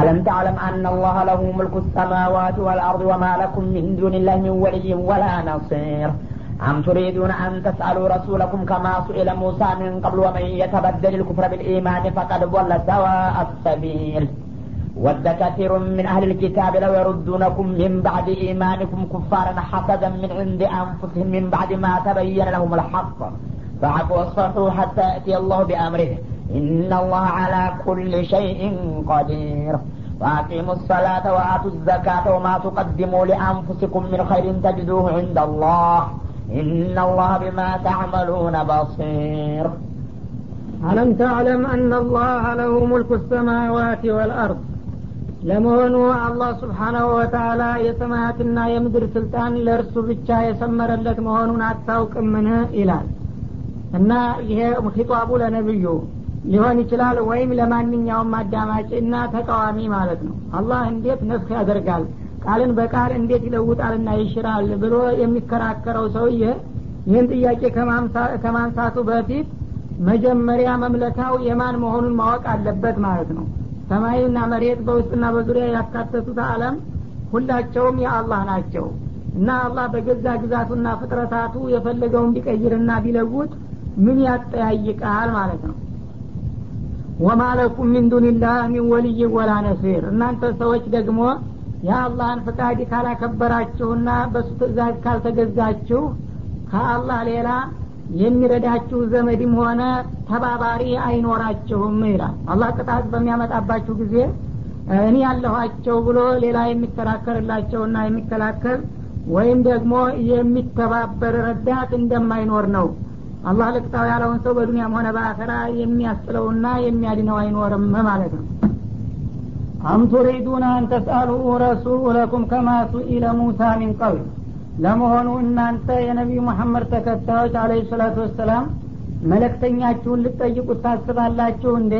ألم تعلم أن الله له ملك السماوات والأرض وما لكم من دون الله من ولي ولا نصير؟ أم تريدون أن تسألوا رسولكم كما سئل موسى من قبل ومن يتبدل الكفر بالإيمان فقد ضل سواء السبيل. ود كثير من أهل الكتاب لو يردونكم من بعد إيمانكم كفارا حسدا من عند أنفسهم من بعد ما تبين لهم الحق. فاعفوا واصفحوا حتى يأتي الله بأمره. إن الله على كل شيء قدير وأقيموا الصلاة وآتوا الزكاة وما تقدموا لأنفسكم من خير تجدوه عند الله إن الله بما تعملون بصير ألم تعلم أن الله له ملك السماوات والأرض ለመሆኑ አላህ ስብሓናሁ ወተአላ የሰማያትና የምድር ስልጣን ለእርሱ ብቻ የሰመረለት መሆኑን አታውቅምን ይላል እና ይሄ ሂጧቡ ለነብዩ ሊሆን ይችላል ወይም ለማንኛውም አዳማጭ እና ተቃዋሚ ማለት ነው። አላህ እንዴት ነፍስ ያደርጋል? ቃልን በቃል እንዴት ይለውጣልና ይሽራል ብሎ የሚከራከረው ሰውዬ ይህን ጥያቄ ከማንሳቱ በፊት መጀመሪያ መምለካው የማን መሆኑን ማወቅ አለበት ማለት ነው። ሰማይና መሬት በውስጥና በዙሪያ ያካተቱት አለም ሁላቸውም የአላህ ናቸው እና አላህ በገዛ ግዛቱና ፍጥረታቱ የፈለገውን ቢቀይርና ቢለውጥ ምን ያጠያይቃል ማለት ነው ወማለኩም ሚን ዱንላህ ሚን ወልይ ወላ ነሲር። እናንተ ሰዎች ደግሞ የአላህን ፍቃድ ካላከበራችሁና በሱ ትእዛዝ ካልተገዛችሁ ከአላህ ሌላ የሚረዳችሁ ዘመድም ሆነ ተባባሪ አይኖራችሁም ይላል። አላህ ቅጣት በሚያመጣባችሁ ጊዜ እኔ ያለኋቸው ብሎ ሌላ የሚከራከርላቸውና የሚከላከል ወይም ደግሞ የሚተባበር ረዳት እንደማይኖር ነው አላህ ልቅጣው ያለውን ሰው በዱኒያም ሆነ በአኸራ የሚያስጥለውና የሚያድነው አይኖርም ማለት ነው። አም ቱሪዱን አን ተስአሉ ረሱለኩም ከማ ሱኢለ ሙሳ ሚን ቀብል። ለመሆኑ እናንተ የነቢዩ መሐመድ ተከታዮች አለ ሰላቱ ወሰላም መለክተኛችሁን ልጠይቁት ታስባላችሁ እንዴ?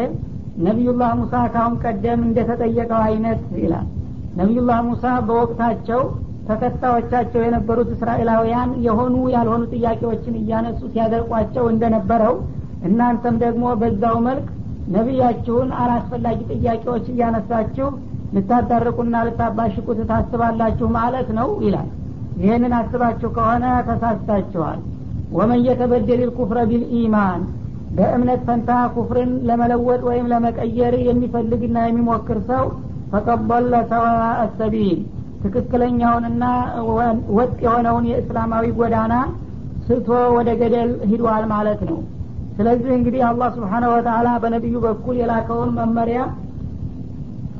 ነቢዩላህ ሙሳ ካሁን ቀደም እንደተጠየቀው አይነት ይላል። ነቢዩላህ ሙሳ በወቅታቸው ተከታዮቻቸው የነበሩት እስራኤላውያን የሆኑ ያልሆኑ ጥያቄዎችን እያነሱ ሲያደርቋቸው እንደነበረው እናንተም ደግሞ በዛው መልክ ነቢያችሁን አላስፈላጊ ጥያቄዎች እያነሳችሁ ልታዳርቁና ልታባሽቁት ታስባላችሁ ማለት ነው ይላል። ይህንን አስባችሁ ከሆነ ተሳስታችኋል። ወመን የተበደል ልኩፍረ ቢልኢማን በእምነት ፈንታ ኩፍርን ለመለወጥ ወይም ለመቀየር የሚፈልግና የሚሞክር ሰው ፈቀበለ ሰዋ ሰቢል ትክክለኛውንና ወጥ የሆነውን የእስላማዊ ጎዳና ስቶ ወደ ገደል ሂዷል ማለት ነው። ስለዚህ እንግዲህ አላህ ስብሓነ ወተላ በነቢዩ በኩል የላከውን መመሪያ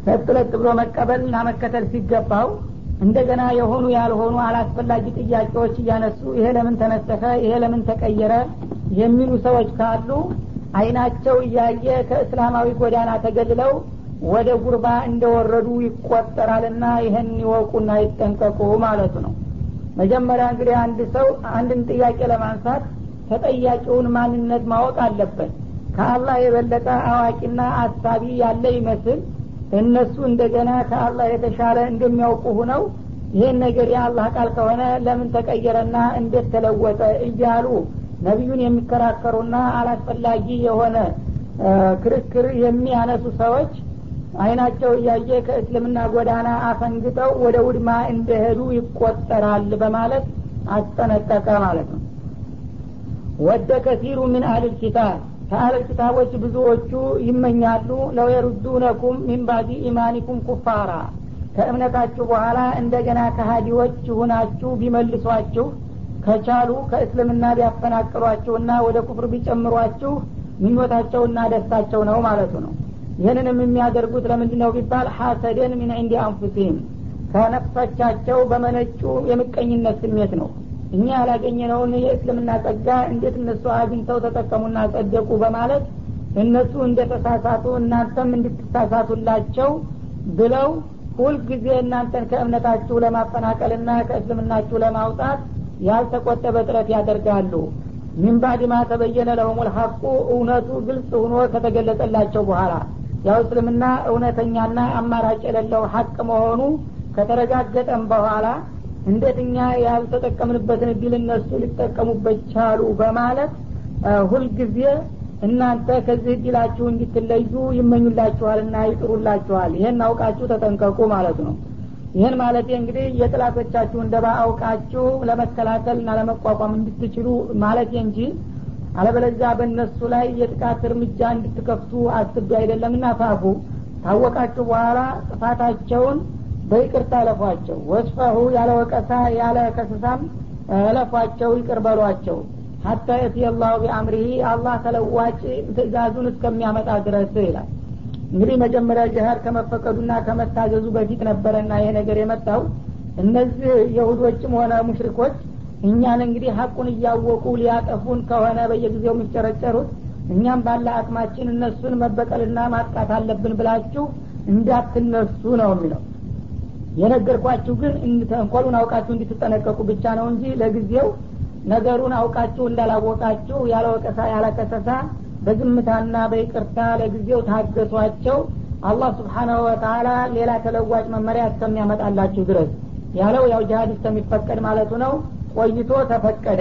ሰጥለጥ ብሎ መቀበልና መከተል ሲገባው እንደገና የሆኑ ያልሆኑ አላስፈላጊ ጥያቄዎች እያነሱ ይሄ ለምን ተነሰፈ ይሄ ለምን ተቀየረ የሚሉ ሰዎች ካሉ አይናቸው እያየ ከእስላማዊ ጎዳና ተገልለው ወደ ጉርባ እንደወረዱ ይቆጠራልና ይህን ይወቁና ይጠንቀቁ ማለቱ ነው። መጀመሪያ እንግዲህ አንድ ሰው አንድን ጥያቄ ለማንሳት ተጠያቂውን ማንነት ማወቅ አለበት። ከአላህ የበለጠ አዋቂና አሳቢ ያለ ይመስል እነሱ እንደገና ከአላህ የተሻለ እንደሚያውቁ ሁነው ይህን ነገር የአላህ ቃል ከሆነ ለምን ተቀየረና እንዴት ተለወጠ እያሉ ነቢዩን የሚከራከሩና አላስፈላጊ የሆነ ክርክር የሚያነሱ ሰዎች አይናቸው እያየ ከእስልምና ጎዳና አፈንግጠው ወደ ውድማ እንደሄዱ ይቆጠራል በማለት አስጠነቀቀ ማለት ነው። ወደ ከሲሩ ምን አህልል ኪታብ ከአህለል ኪታቦች ብዙዎቹ ይመኛሉ። ለው የሩዱነኩም ሚን ኢማኒኩም ኩፋራ ከእምነታችሁ በኋላ እንደገና ከሀዲዎች ሁናችሁ ቢመልሷችሁ ከቻሉ ከእስልምና ቢያፈናቅሏችሁና ወደ ኩፍር ቢጨምሯችሁ ምኞታቸውና ደስታቸው ነው ማለቱ ነው ይህንንም የሚያደርጉት ለምንድ ነው ቢባል ሐሰደን ሚን እንዲ አንፉሲህም? ከነፍሶቻቸው በመነጩ የምቀኝነት ስሜት ነው። እኛ ያላገኘነውን የእስልምና ጸጋ እንዴት እነሱ አግኝተው ተጠቀሙና ጸደቁ በማለት እነሱ እንደተሳሳቱ እናንተም እንድትሳሳቱላቸው ብለው ሁልጊዜ እናንተን ከእምነታችሁ ለማፈናቀልና ከእስልምናችሁ ለማውጣት ያልተቆጠበ ጥረት ያደርጋሉ። ሚን ባድ ማ ተበየነ ለሁም ልሐቁ እውነቱ ግልጽ ሁኖ ከተገለጸላቸው በኋላ ያው እስልምና እውነተኛና አማራጭ የሌለው ሀቅ መሆኑ ከተረጋገጠም በኋላ እንዴት እኛ ያልተጠቀምንበትን እድል እነሱ ሊጠቀሙበት ቻሉ በማለት ሁልጊዜ እናንተ ከዚህ እድላችሁ እንድትለዩ ይመኙላችኋልና ይጥሩላችኋል። ይህን አውቃችሁ ተጠንቀቁ ማለት ነው። ይህን ማለት እንግዲህ የጥላቶቻችሁን ደባ አውቃችሁ ለመከላከልና ለመቋቋም እንድትችሉ ማለት እንጂ አለበለዚያ በእነሱ ላይ የጥቃት እርምጃ እንድትከፍቱ አስቤ አይደለምና ፋፉ። ታወቃችሁ በኋላ ጥፋታቸውን በይቅርታ እለፏቸው። ወስፈሁ ያለ ወቀሳ ያለ ከስሳም እለፏቸው ይቅር በሏቸው። ሀታ የቲ አላሁ ቢአምሪሂ አላህ ተለዋጭ ትእዛዙን እስከሚያመጣ ድረስ ይላል። እንግዲህ መጀመሪያ ጅሀድ ከመፈቀዱና ከመታዘዙ በፊት ነበረና ይሄ ነገር የመጣው። እነዚህ የሁዶችም ሆነ ሙሽሪኮች እኛን እንግዲህ ሀቁን እያወቁ ሊያጠፉን ከሆነ በየጊዜው የሚጨረጨሩት እኛም ባለ አቅማችን እነሱን መበቀልና ማጥቃት አለብን ብላችሁ እንዳትነሱ ነው የሚለው። የነገርኳችሁ ግን ተንኮሉን አውቃችሁ እንድትጠነቀቁ ብቻ ነው እንጂ ለጊዜው ነገሩን አውቃችሁ እንዳላወቃችሁ ያለ ወቀሳ በዝምታና በይቅርታ ለጊዜው ታገሷቸው። አላህ ስብሓናሁ ወተላ ሌላ ተለዋጭ መመሪያ እስከሚያመጣላችሁ ድረስ ያለው ያው ጅሀድ እስከሚፈቀድ ማለቱ ነው ቆይቶ ተፈቀደ።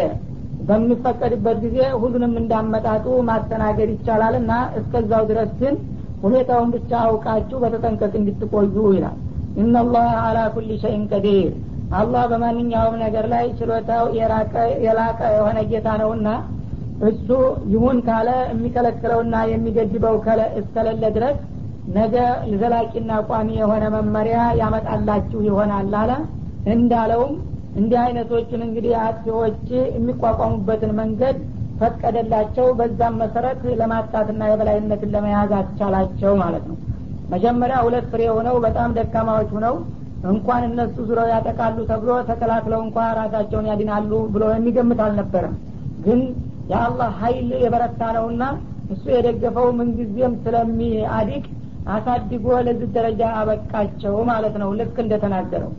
በሚፈቀድበት ጊዜ ሁሉንም እንዳመጣጡ ማስተናገድ ይቻላል እና እስከዛው ድረስ ግን ሁኔታውን ብቻ አውቃችሁ በተጠንቀቅ እንድትቆዩ ይላል። ኢናላህ አላ ኩል ሸይን ቀዲር። አላህ በማንኛውም ነገር ላይ ችሎታው የላቀ የሆነ ጌታ ነውና እሱ ይሁን ካለ የሚከለክለውና የሚገድበው እስከሌለ ድረስ ነገ ዘላቂና ቋሚ የሆነ መመሪያ ያመጣላችሁ ይሆናል አለ። እንዳለውም እንዲህ አይነቶችን እንግዲህ አጥፊዎች የሚቋቋሙበትን መንገድ ፈቀደላቸው። በዛም መሰረት ለማጣትና የበላይነትን ለመያዝ አስቻላቸው ማለት ነው። መጀመሪያ ሁለት ፍሬ ሆነው በጣም ደካማዎች ሁነው እንኳን እነሱ ዙረው ያጠቃሉ ተብሎ ተከላክለው እንኳ ራሳቸውን ያድናሉ ብሎ የሚገምት አልነበረም። ግን የአላህ ሀይል የበረታ ነውና እሱ የደገፈው ምንጊዜም ስለሚአዲቅ አሳድጎ ለዚህ ደረጃ አበቃቸው ማለት ነው። ልክ እንደተናገረው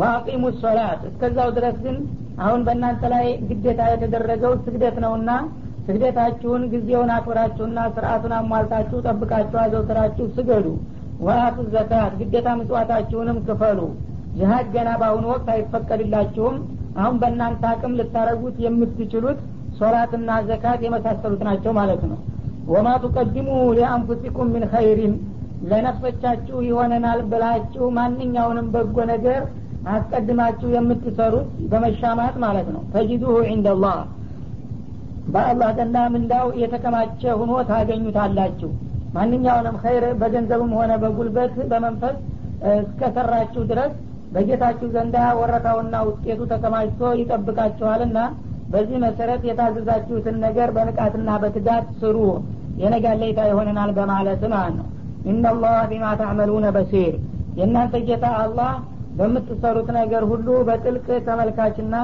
ዋቂሙ ሶላት። እስከዛው ድረስ ግን አሁን በእናንተ ላይ ግዴታ የተደረገው ስግደት ነውና ስግደታችሁን ጊዜውን አክብራችሁና ስርአቱን አሟልታችሁ ጠብቃችሁ አዘውትራችሁ ስገዱ። ወአቱ ዘካት ግዴታ ምጽዋታችሁንም ክፈሉ። ጅሀድ ገና በአሁኑ ወቅት አይፈቀድላችሁም። አሁን በእናንተ አቅም ልታረጉት የምትችሉት ሶላትና ዘካት የመሳሰሉት ናቸው ማለት ነው። ወማ ቱቀድሙ ሊአንፉሲኩም ምን ኸይሪን ለነፍሶቻችሁ ይሆነናል ብላችሁ ማንኛውንም በጎ ነገር አስቀድማችሁ የምትሰሩት በመሻማት ማለት ነው። ተጅዱሁ ዒንደላህ። በአላህ ዘንዳ ምንዳው የተከማቸ ሁኖ ታገኙታላችሁ። ማንኛውንም ኸይር በገንዘብም ሆነ በጉልበት በመንፈስ እስከሰራችሁ ድረስ በጌታችሁ ዘንዳ ወረታውና ውጤቱ ተከማችቶ ይጠብቃችኋልና በዚህ መሰረት የታዘዛችሁትን ነገር በንቃትና በትጋት ስሩ። የነጋለይታ ይሆነናል በማለት ማለት ነው። ኢናላህ ቢማ ታዕመሉነ በሲር። የእናንተ ጌታ አላህ በምትሰሩት ነገር ሁሉ በጥልቅ ተመልካችና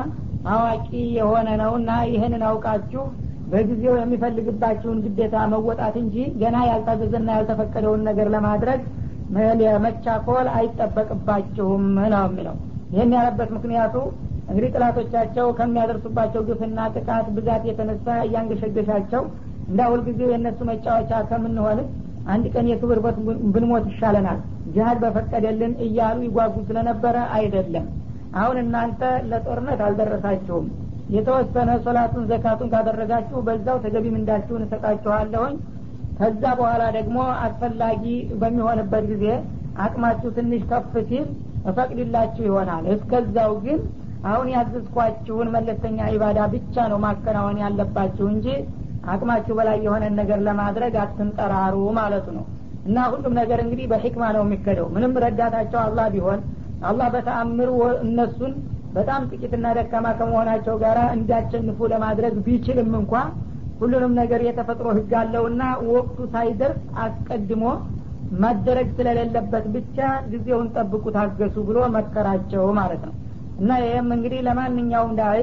አዋቂ የሆነ ነውና ይህንን አውቃችሁ በጊዜው የሚፈልግባችሁን ግዴታ መወጣት እንጂ ገና ያልታዘዘና ያልተፈቀደውን ነገር ለማድረግ መቻኮል አይጠበቅባችሁም ነው የሚለው። ይህን ያለበት ምክንያቱ እንግዲህ ጥላቶቻቸው ከሚያደርሱባቸው ግፍና ጥቃት ብዛት የተነሳ እያንገሸገሻቸው እንዳ ሁልጊዜ የእነሱ መጫወቻ ከምንሆንስ አንድ ቀን የክብር በት ብንሞት ይሻለናል። ጅሀድ በፈቀደልን እያሉ ይጓጉ ስለነበረ አይደለም። አሁን እናንተ ለጦርነት አልደረሳችሁም። የተወሰነ ሶላቱን ዘካቱን ካደረጋችሁ በዛው ተገቢ ምንዳችሁን እሰጣችኋለሁኝ። ከዛ በኋላ ደግሞ አስፈላጊ በሚሆንበት ጊዜ አቅማችሁ ትንሽ ከፍ ሲል እፈቅድላችሁ ይሆናል። እስከዛው ግን አሁን ያዘዝኳችሁን መለስተኛ ኢባዳ ብቻ ነው ማከናወን ያለባችሁ እንጂ አቅማችሁ በላይ የሆነን ነገር ለማድረግ አትንጠራሩ ማለቱ ነው። እና ሁሉም ነገር እንግዲህ በሕክማ ነው የሚከደው። ምንም ረዳታቸው አላህ ቢሆን አላህ በተአምር እነሱን በጣም ጥቂትና ደካማ ከመሆናቸው ጋር እንዲያሸንፉ ለማድረግ ቢችልም እንኳ ሁሉንም ነገር የተፈጥሮ ህግ አለውና ወቅቱ ሳይደርስ አስቀድሞ ማደረግ ስለሌለበት ብቻ ጊዜውን ጠብቁ ታገሱ ብሎ መከራቸው ማለት ነው። እና ይህም እንግዲህ ለማንኛውም ዳይ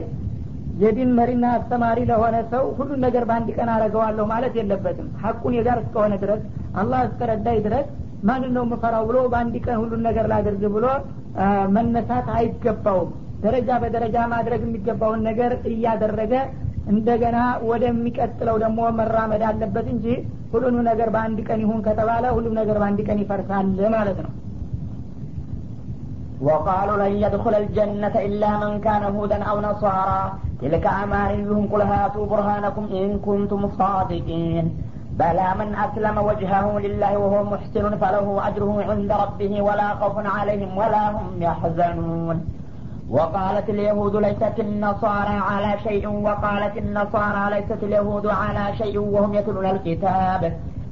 የዲን መሪና አስተማሪ ለሆነ ሰው ሁሉን ነገር በአንድ ቀን አረገዋለሁ ማለት የለበትም ሀቁን የጋር እስከሆነ ድረስ አላህ እስከረዳይ ድረስ ማንን ነው የምፈራው ብሎ በአንድ ቀን ሁሉን ነገር ላድርግ ብሎ መነሳት አይገባውም ደረጃ በደረጃ ማድረግ የሚገባውን ነገር እያደረገ እንደገና ወደሚቀጥለው ደግሞ መራመድ አለበት እንጂ ሁሉንም ነገር በአንድ ቀን ይሁን ከተባለ ሁሉም ነገር በአንድ ቀን ይፈርሳል ማለት ነው وقالوا لن يدخل الجنة إلا من كان هودا أو نصارى تلك أمانيهم قل هاتوا برهانكم إن كنتم صادقين. بلى من أسلم وجهه لله وهو محسن فله أجره عند ربه ولا خوف عليهم ولا هم يحزنون. وقالت اليهود ليست النصارى على شيء وقالت النصارى ليست اليهود على شيء وهم يتلون الكتاب.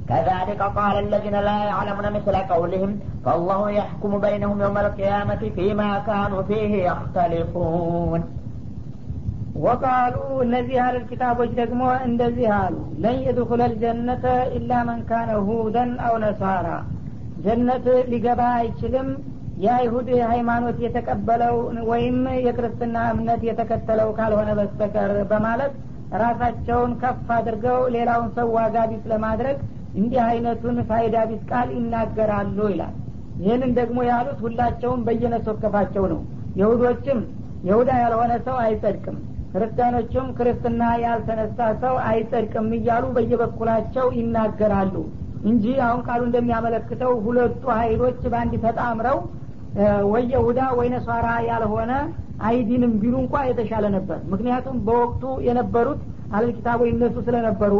كذلك قال الذين لا يعلمون مثل قولهم فالله يحكم بينهم يوم القيامة فيما كانوا فيه يختلفون. ወቃሉ እነዚህ አህለል ኪታቦች ደግሞ እንደዚህ አሉ። ለን የድኩለ ልጀነተ ኢላ መን ካነ ሁደን አው ነሳራ ጀነት ሊገባ አይችልም። የአይሁድ ሃይማኖት የተቀበለው ወይም የክርስትና እምነት የተከተለው ካልሆነ በስተቀር በማለት ራሳቸውን ከፍ አድርገው ሌላውን ሰው ዋጋ ቢስ ለማድረግ እንዲህ አይነቱን ፋይዳ ቢስ ቃል ይናገራሉ ይላል። ይህንን ደግሞ ያሉት ሁላቸውም በየነሶከፋቸው ነው። የሁዶችም የሁዳ ያልሆነ ሰው አይጸድቅም ክርስቲያኖቹም ክርስትና ያልተነሳ ሰው አይጸድቅም እያሉ በየበኩላቸው ይናገራሉ እንጂ አሁን ቃሉ እንደሚያመለክተው ሁለቱ ሀይሎች በአንድ ተጣምረው ወይ የሁዳ ወይ ነሷራ ያልሆነ አይዲንም ቢሉ እንኳ የተሻለ ነበር። ምክንያቱም በወቅቱ የነበሩት አለል ኪታቦች እነሱ ስለነበሩ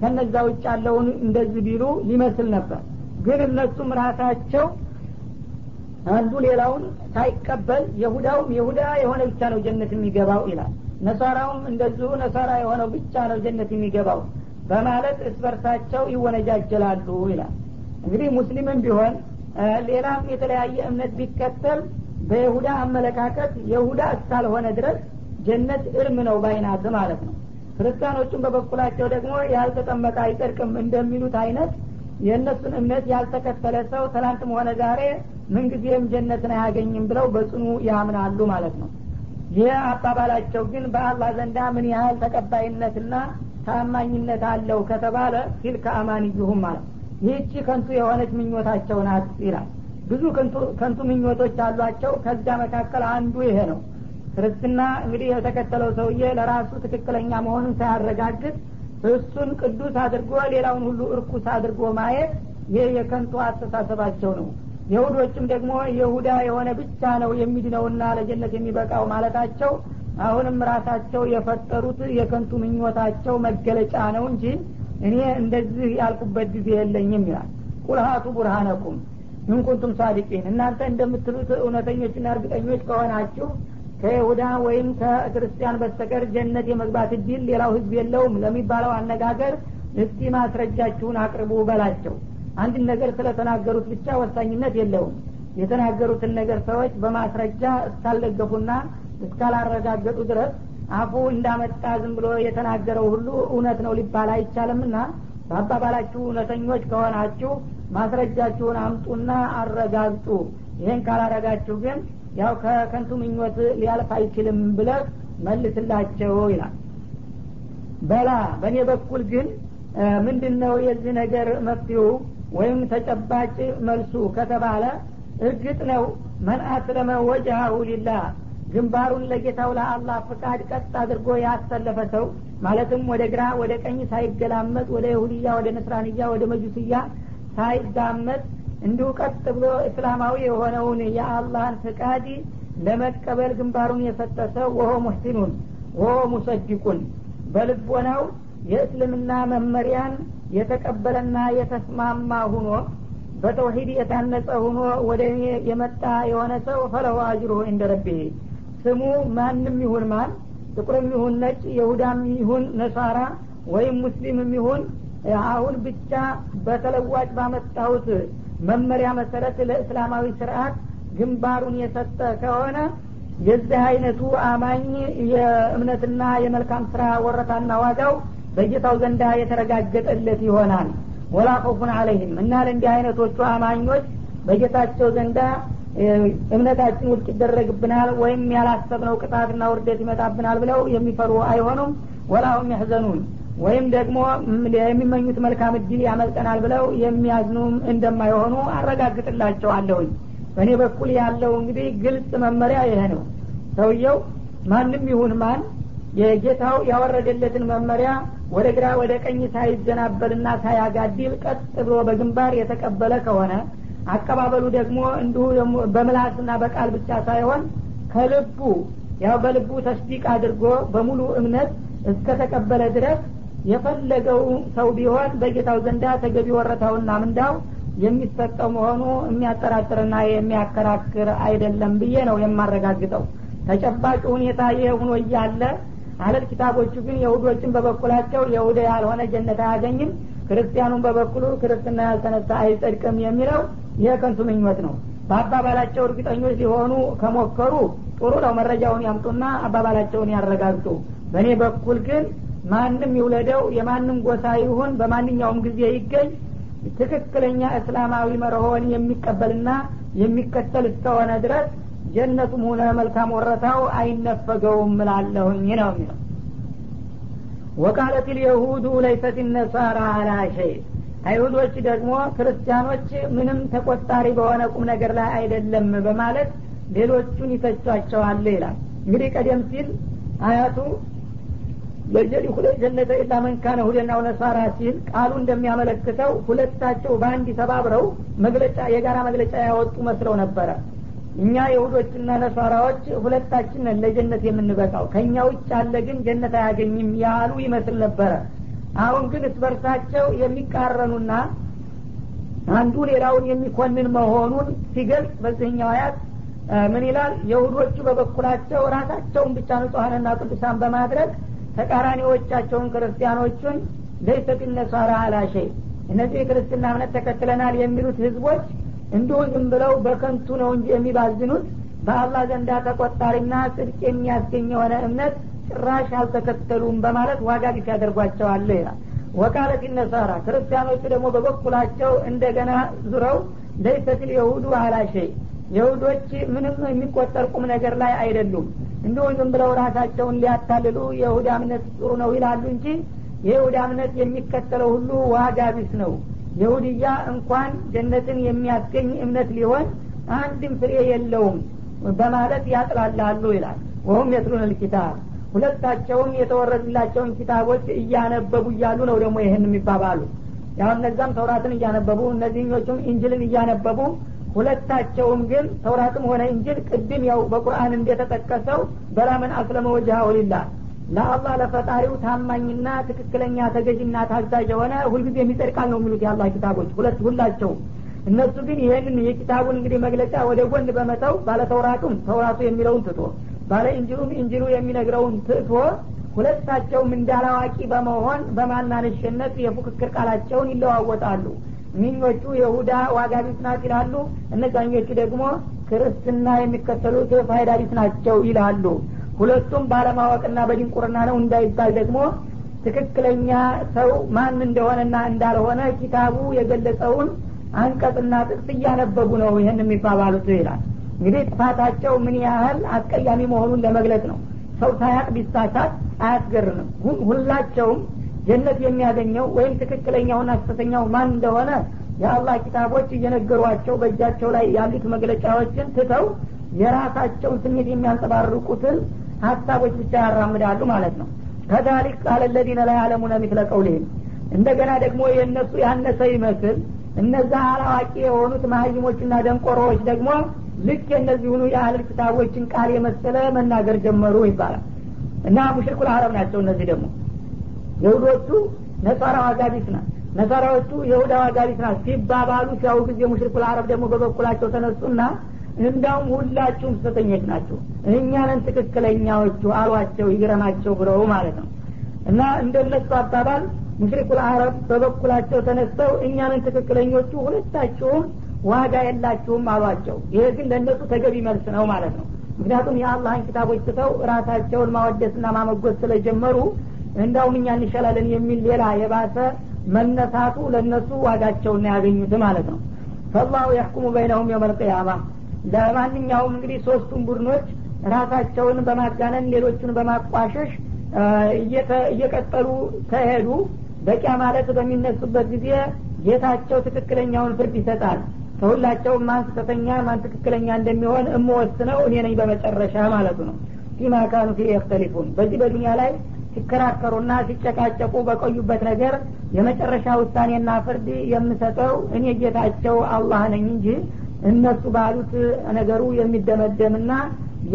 ከነዛ ውጭ ያለውን እንደዚህ ቢሉ ሊመስል ነበር። ግን እነሱም ራሳቸው አንዱ ሌላውን ሳይቀበል የሁዳውም የሁዳ የሆነ ብቻ ነው ጀነት የሚገባው ይላል ነሳራውም እንደዚሁ ነሳራ የሆነው ብቻ ነው ጀነት የሚገባው በማለት እስበርሳቸው ይወነጃጀላሉ ይላል። እንግዲህ ሙስሊምም ቢሆን ሌላም የተለያየ እምነት ቢከተል በይሁዳ አመለካከት የሁዳ እስካልሆነ ድረስ ጀነት እርም ነው ባይናት ማለት ነው። ክርስቲያኖቹም በበኩላቸው ደግሞ ያልተጠመቀ አይጸድቅም እንደሚሉት አይነት የእነሱን እምነት ያልተከተለ ሰው ትላንትም ሆነ ዛሬ ምንጊዜም ጀነትን አያገኝም ብለው በጽኑ ያምናሉ ማለት ነው ይህ አባባላቸው ግን በአላህ ዘንዳ ምን ያህል ተቀባይነትና ታማኝነት አለው ከተባለ ሲል ከአማንይሁም ማለት ይህቺ ከንቱ የሆነች ምኞታቸው ናት ይላል። ብዙ ከንቱ ምኞቶች አሏቸው። ከዛ መካከል አንዱ ይሄ ነው። ክርስትና እንግዲህ የተከተለው ሰውዬ ለራሱ ትክክለኛ መሆኑን ሳያረጋግጥ እሱን ቅዱስ አድርጎ ሌላውን ሁሉ እርኩስ አድርጎ ማየት ይህ የከንቱ አስተሳሰባቸው ነው የሁዶችም ደግሞ የሁዳ የሆነ ብቻ ነው የሚድነውና ለጀነት የሚበቃው ማለታቸው አሁንም ራሳቸው የፈጠሩት የከንቱ ምኞታቸው መገለጫ ነው እንጂ እኔ እንደዚህ ያልኩበት ጊዜ የለኝም ይላል። ቁልሀቱ ቡርሃነኩም እንኩንቱም ሳዲቂን። እናንተ እንደምትሉት እውነተኞችና እርግጠኞች ከሆናችሁ ከይሁዳ ወይም ከክርስቲያን በስተቀር ጀነት የመግባት እድል ሌላው ህዝብ የለውም ለሚባለው አነጋገር እስቲ ማስረጃችሁን አቅርቡ በላቸው አንድን ነገር ስለተናገሩት ብቻ ወሳኝነት የለውም። የተናገሩትን ነገር ሰዎች በማስረጃ እስካልደገፉና እስካላረጋገጡ ድረስ አፉ እንዳመጣ ዝም ብሎ የተናገረው ሁሉ እውነት ነው ሊባል አይቻልምና በአባባላችሁ እውነተኞች ከሆናችሁ ማስረጃችሁን አምጡና አረጋግጡ። ይህን ካላረጋችሁ ግን ያው ከከንቱ ምኞት ሊያልፍ አይችልም ብለህ መልስላቸው ይላል። በላ በእኔ በኩል ግን ምንድን ነው የዚህ ነገር መፍትሄው ወይም ተጨባጭ መልሱ ከተባለ እርግጥ ነው መን አስለመ ወጅሃሁ ሊላህ ግንባሩን ለጌታው ለአላህ ፍቃድ ቀጥ አድርጎ ያሰለፈ ሰው ማለትም ወደ ግራ ወደ ቀኝ ሳይገላመጥ ወደ ይሁድያ ወደ ነስራንያ ወደ መጁስያ ሳይዛመጥ እንዲሁ ቀጥ ብሎ እስላማዊ የሆነውን የአላህን ፍቃድ ለመቀበል ግንባሩን የሰጠ ሰው ወሆ ሙሕሲኑን ወሆ ሙሰዲቁን በልቦናው የእስልምና መመሪያን የተቀበለና የተስማማ ሁኖ በተውሂድ የታነጸ ሁኖ ወደ እኔ የመጣ የሆነ ሰው ፈለሁ አጅሩሁ እንደ ስሙ ማንም ይሁን ማን ጥቁርም ይሁን ነጭ የሁዳም ይሁን ነሳራ ወይም ሙስሊምም ይሁን አሁን ብቻ በተለዋጭ ባመጣሁት መመሪያ መሰረት ለእስላማዊ ስርአት ግንባሩን የሰጠ ከሆነ የዚህ አይነቱ አማኝ የእምነትና የመልካም ስራ ወረታና ዋጋው በጌታው ዘንዳ የተረጋገጠለት ይሆናል። ወላ ኸውፉን አለይህም እና ለእንዲህ አይነቶቹ አማኞች በጌታቸው ዘንዳ እምነታችን ውድቅ ይደረግብናል ወይም ያላሰብነው ቅጣትና ውርደት ይመጣብናል ብለው የሚፈሩ አይሆኑም። ወላሁም ያህዘኑን ወይም ደግሞ የሚመኙት መልካም እድል ያመልጠናል ብለው የሚያዝኑም እንደማይሆኑ አረጋግጥላቸዋለሁኝ። በእኔ በኩል ያለው እንግዲህ ግልጽ መመሪያ ይሄ ነው። ሰውየው ማንም ይሁን ማን የጌታው ያወረደለትን መመሪያ ወደ ግራ ወደ ቀኝ ሳይዘናበልና ሳያጋድል ቀጥ ብሎ በግንባር የተቀበለ ከሆነ አቀባበሉ ደግሞ እንዲሁ በምላስና በቃል ብቻ ሳይሆን ከልቡ ያው በልቡ ተስዲቅ አድርጎ በሙሉ እምነት እስከተቀበለ ድረስ የፈለገው ሰው ቢሆን በጌታው ዘንዳ ተገቢ ወረታውና ምንዳው የሚሰጠው መሆኑ የሚያጠራጥርና የሚያከራክር አይደለም ብዬ ነው የማረጋግጠው። ተጨባጭ ሁኔታ ይህ ሆኖ እያለ አለል ኪታቦቹ ግን የሁዶችን በበኩላቸው የሁደ ያልሆነ ጀነት አያገኝም። ክርስቲያኑን በበኩሉ ክርስትና ያልተነሳ አይጸድቅም የሚለው ይህ ከንቱ ምኞት ነው። በአባባላቸው እርግጠኞች ሊሆኑ ከሞከሩ ጥሩ ነው መረጃውን ያምጡና አባባላቸውን ያረጋግጡ። በእኔ በኩል ግን ማንም ይውለደው የማንም ጎሳ ይሁን በማንኛውም ጊዜ ይገኝ ትክክለኛ እስላማዊ መርሆን የሚቀበልና የሚከተል እስከሆነ ድረስ ጀነቱም ሆነ መልካም ወረታው አይነፈገውም እላለሁኝ ነው የሚለው። ወቃለት ልየሁዱ ለይሰት ነሳራ አላ ሸይ። አይሁዶች ደግሞ ክርስቲያኖች ምንም ተቆጣሪ በሆነ ቁም ነገር ላይ አይደለም በማለት ሌሎቹን ይተቿቸዋል ይላል። እንግዲህ ቀደም ሲል አያቱ ለጀዲ ሁለት ጀነተ ኢላ መንካነ ሁደናው ነሳራ ሲል ቃሉ እንደሚያመለክተው ሁለታቸው በአንድ ተባብረው መግለጫ የጋራ መግለጫ ያወጡ መስለው ነበረ እኛ የሁዶችና ነሷራዎች ሁለታችንን ለጀነት የምንበቃው። ከእኛ ውጭ ያለ ግን ጀነት አያገኝም ያሉ ይመስል ነበረ። አሁን ግን እስበርሳቸው የሚቃረኑና አንዱ ሌላውን የሚኮንን መሆኑን ሲገልጽ በዚህኛው አያት ምን ይላል? የሁዶቹ በበኩላቸው ራሳቸውን ብቻ ንጹሐንና ቅዱሳን በማድረግ ተቃራኒዎቻቸውን ክርስቲያኖቹን ለይሰት አላሸይ። እነዚህ የክርስትና እምነት ተከትለናል የሚሉት ህዝቦች እንዲሁ ዝም ብለው በከንቱ ነው እንጂ የሚባዝኑት። በአላህ ዘንዳ ተቆጣሪና ጽድቅ የሚያስገኝ የሆነ እምነት ጭራሽ አልተከተሉም በማለት ዋጋ ቢስ ያደርጓቸዋል ይላል። ወቃለት ነሳራ ክርስቲያኖቹ ደግሞ በበኩላቸው እንደገና ዙረው ለይሰትል የሁዱ አላሸይ የሁዶች ምንም የሚቆጠር ቁም ነገር ላይ አይደሉም። እንዲሁ ዝም ብለው ራሳቸውን ሊያታልሉ የይሁዳ እምነት ጥሩ ነው ይላሉ እንጂ የይሁዳ እምነት የሚከተለው ሁሉ ዋጋ ቢስ ነው የሁድያ እንኳን ጀነትን የሚያስገኝ እምነት ሊሆን አንድም ፍሬ የለውም በማለት ያጥላላሉ ይላል። ወሁም የትሉን ልኪታብ ሁለታቸውም የተወረዱላቸውን ኪታቦች እያነበቡ እያሉ ነው ደግሞ ይህን የሚባባሉ። ያው እነዛም ተውራትን እያነበቡ እነዚህኞቹም ኢንጅልን እያነበቡ ሁለታቸውም ግን ተውራትም ሆነ እንጅል ቅድም ያው በቁርአን እንደተጠቀሰው በላመን አስለመ ወጅሃው ሊላህ ለአላህ ለፈጣሪው ታማኝና ትክክለኛ ተገዥና ታዛዥ የሆነ ሁልጊዜ የሚጸድቃል ነው የሚሉት የአላህ ኪታቦች። ሁለት ሁላቸውም እነሱ ግን ይህንን የኪታቡን እንግዲህ መግለጫ ወደ ጎን በመተው ባለ ተውራቱም ተውራቱ የሚለውን ትቶ ባለ እንጅሉም እንጅሉ የሚነግረውን ትቶ ሁለታቸውም እንዳላዋቂ በመሆን በማናነሽነት የፉክክር ቃላቸውን ይለዋወጣሉ። ሚኞቹ የሁዳ ዋጋ ቢስ ናት ይላሉ። እነዛኞቹ ደግሞ ክርስትና የሚከተሉት ፋይዳ ቢስ ናቸው ይላሉ ሁለቱም ባለማወቅና በድንቁርና ነው እንዳይባል ደግሞ ትክክለኛ ሰው ማን እንደሆነና እንዳልሆነ ኪታቡ የገለጸውን አንቀጽና ጥቅስ እያነበቡ ነው ይህን የሚባባሉት ይላል። እንግዲህ ጥፋታቸው ምን ያህል አስቀያሚ መሆኑን ለመግለጽ ነው። ሰው ሳያቅ ቢሳሳት አያስገርምም። ሁላቸውም ጀነት የሚያገኘው ወይም ትክክለኛውና ሐሰተኛው ማን እንደሆነ የአላህ ኪታቦች እየነገሯቸው በእጃቸው ላይ ያሉት መግለጫዎችን ትተው የራሳቸውን ስሜት የሚያንጸባርቁትን ሀሳቦች ብቻ ያራምዳሉ ማለት ነው። ከዛሊክ ቃለ ለዚነ ላይ አለሙነ ሚስለ ቀውልህም እንደገና ደግሞ የእነሱ ያነሰ ይመስል እነዛ አላዋቂ የሆኑት መሀይሞችና ደንቆሮዎች ደግሞ ልክ የእነዚሁኑ የአህል ኪታቦችን ቃል የመሰለ መናገር ጀመሩ ይባላል። እና ሙሽሪኩል አረብ ናቸው እነዚህ ደግሞ። የሁዶቹ ነሳራ ዋጋቢት ናት። ነሳራዎቹ የሁዳ ዋጋቢት ናት። ሲባባሉ ሲያው ጊዜ ሙሽሪኩል አረብ ደግሞ በበኩላቸው ተነሱና እንዳውም ሁላችሁም ስተተኞች ናቸው እኛንን ትክክለኛዎቹ አሏቸው ይግረማቸው ብለው ማለት ነው። እና እንደነሱ አባባል ሙሽሪኩል አረብ በበኩላቸው ተነስተው እኛንን ትክክለኞቹ ሁለታችሁም ዋጋ የላችሁም አሏቸው። ይሄ ግን ለእነሱ ተገቢ መልስ ነው ማለት ነው። ምክንያቱም የአላህን ኪታቦች ትተው ራሳቸውን ማወደስና ማመጎስ ስለጀመሩ እንዳውም እኛ እንሻላለን የሚል ሌላ የባሰ መነሳቱ ለእነሱ ዋጋቸውን ያገኙት ማለት ነው። ፈላሁ ያሕኩሙ በይነሁም የመልቅያማ ለማንኛውም እንግዲህ ሶስቱም ቡድኖች ራሳቸውን በማጋነን ሌሎቹን በማቋሸሽ እየቀጠሉ ከሄዱ በቂያ ማለት በሚነሱበት ጊዜ ጌታቸው ትክክለኛውን ፍርድ ይሰጣል። ከሁላቸውም ማን ስተተኛ ማን ትክክለኛ እንደሚሆን እምወስነው እኔ ነኝ በመጨረሻ ማለቱ ነው። ፊማ ካኑ ፊ የክተሊፉን። በዚህ በዱኒያ ላይ ሲከራከሩና ሲጨቃጨቁ በቆዩበት ነገር የመጨረሻ ውሳኔና ፍርድ የምሰጠው እኔ ጌታቸው አላህ ነኝ እንጂ እነሱ ባሉት ነገሩ የሚደመደምና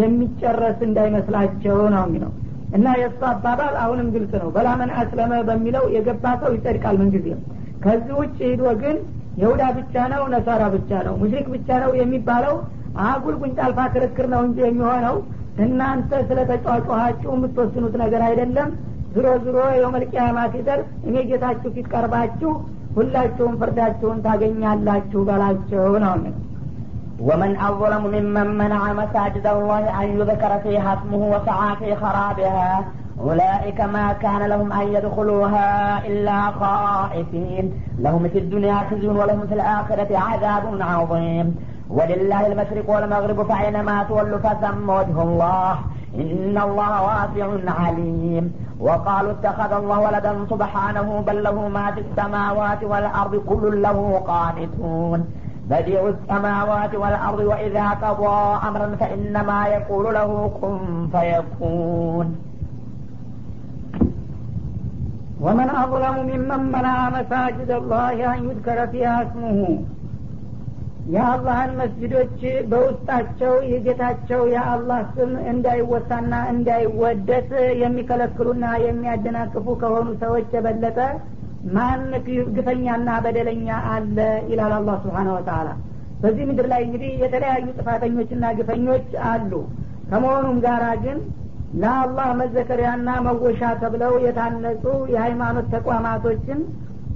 የሚጨረስ እንዳይመስላቸው ነው የሚለው። እና የእሱ አባባል አሁንም ግልጽ ነው። በላመን አስለመ በሚለው የገባ ሰው ይጸድቃል ምንጊዜም። ከዚህ ውጭ ሂዶ ግን የሁዳ ብቻ ነው ነሳራ ብቻ ነው ሙሽሪክ ብቻ ነው የሚባለው አጉል ጉንጫ አልፋ ክርክር ነው እንጂ የሚሆነው እናንተ ስለ ተጫዋጮኋችሁ የምትወስኑት ነገር አይደለም። ዝሮ ዝሮ የውመልቅያማ ሲደርስ እኔ ጌታችሁ ፊት ቀርባችሁ ሁላችሁም ፍርዳችሁን ታገኛላችሁ በላቸው ነው ومن أظلم ممن منع مساجد الله أن يذكر فيها اسمه وسعى في خرابها أولئك ما كان لهم أن يدخلوها إلا خائفين. لهم في الدنيا خزي ولهم في الآخرة عذاب عظيم. ولله المشرق والمغرب فأينما تولوا فثم وجه الله. إن الله واسع عليم. وقالوا اتخذ الله ولدا سبحانه بل له ما في السماوات والأرض كل له قانتون. بديع السماوات والأرض وإذا قضى أمرا فإنما يقول له كن فيكون ومن أظلم ممن منع مساجد الله أن يذكر فيها اسمه የአላህን መስጅዶች በውስጣቸው የጌታቸው የአላህ ስም እንዳይወሳና እንዳይወደስ የሚከለክሉና የሚያደናቅፉ ከሆኑ ሰዎች የበለጠ ማን ግፈኛና በደለኛ አለ? ይላል አላህ ስብሓን ወተላ በዚህ ምድር ላይ እንግዲህ የተለያዩ ጥፋተኞችና ግፈኞች አሉ። ከመሆኑም ጋራ ግን ለአላህ መዘከሪያና መወሻ ተብለው የታነጹ የሃይማኖት ተቋማቶችን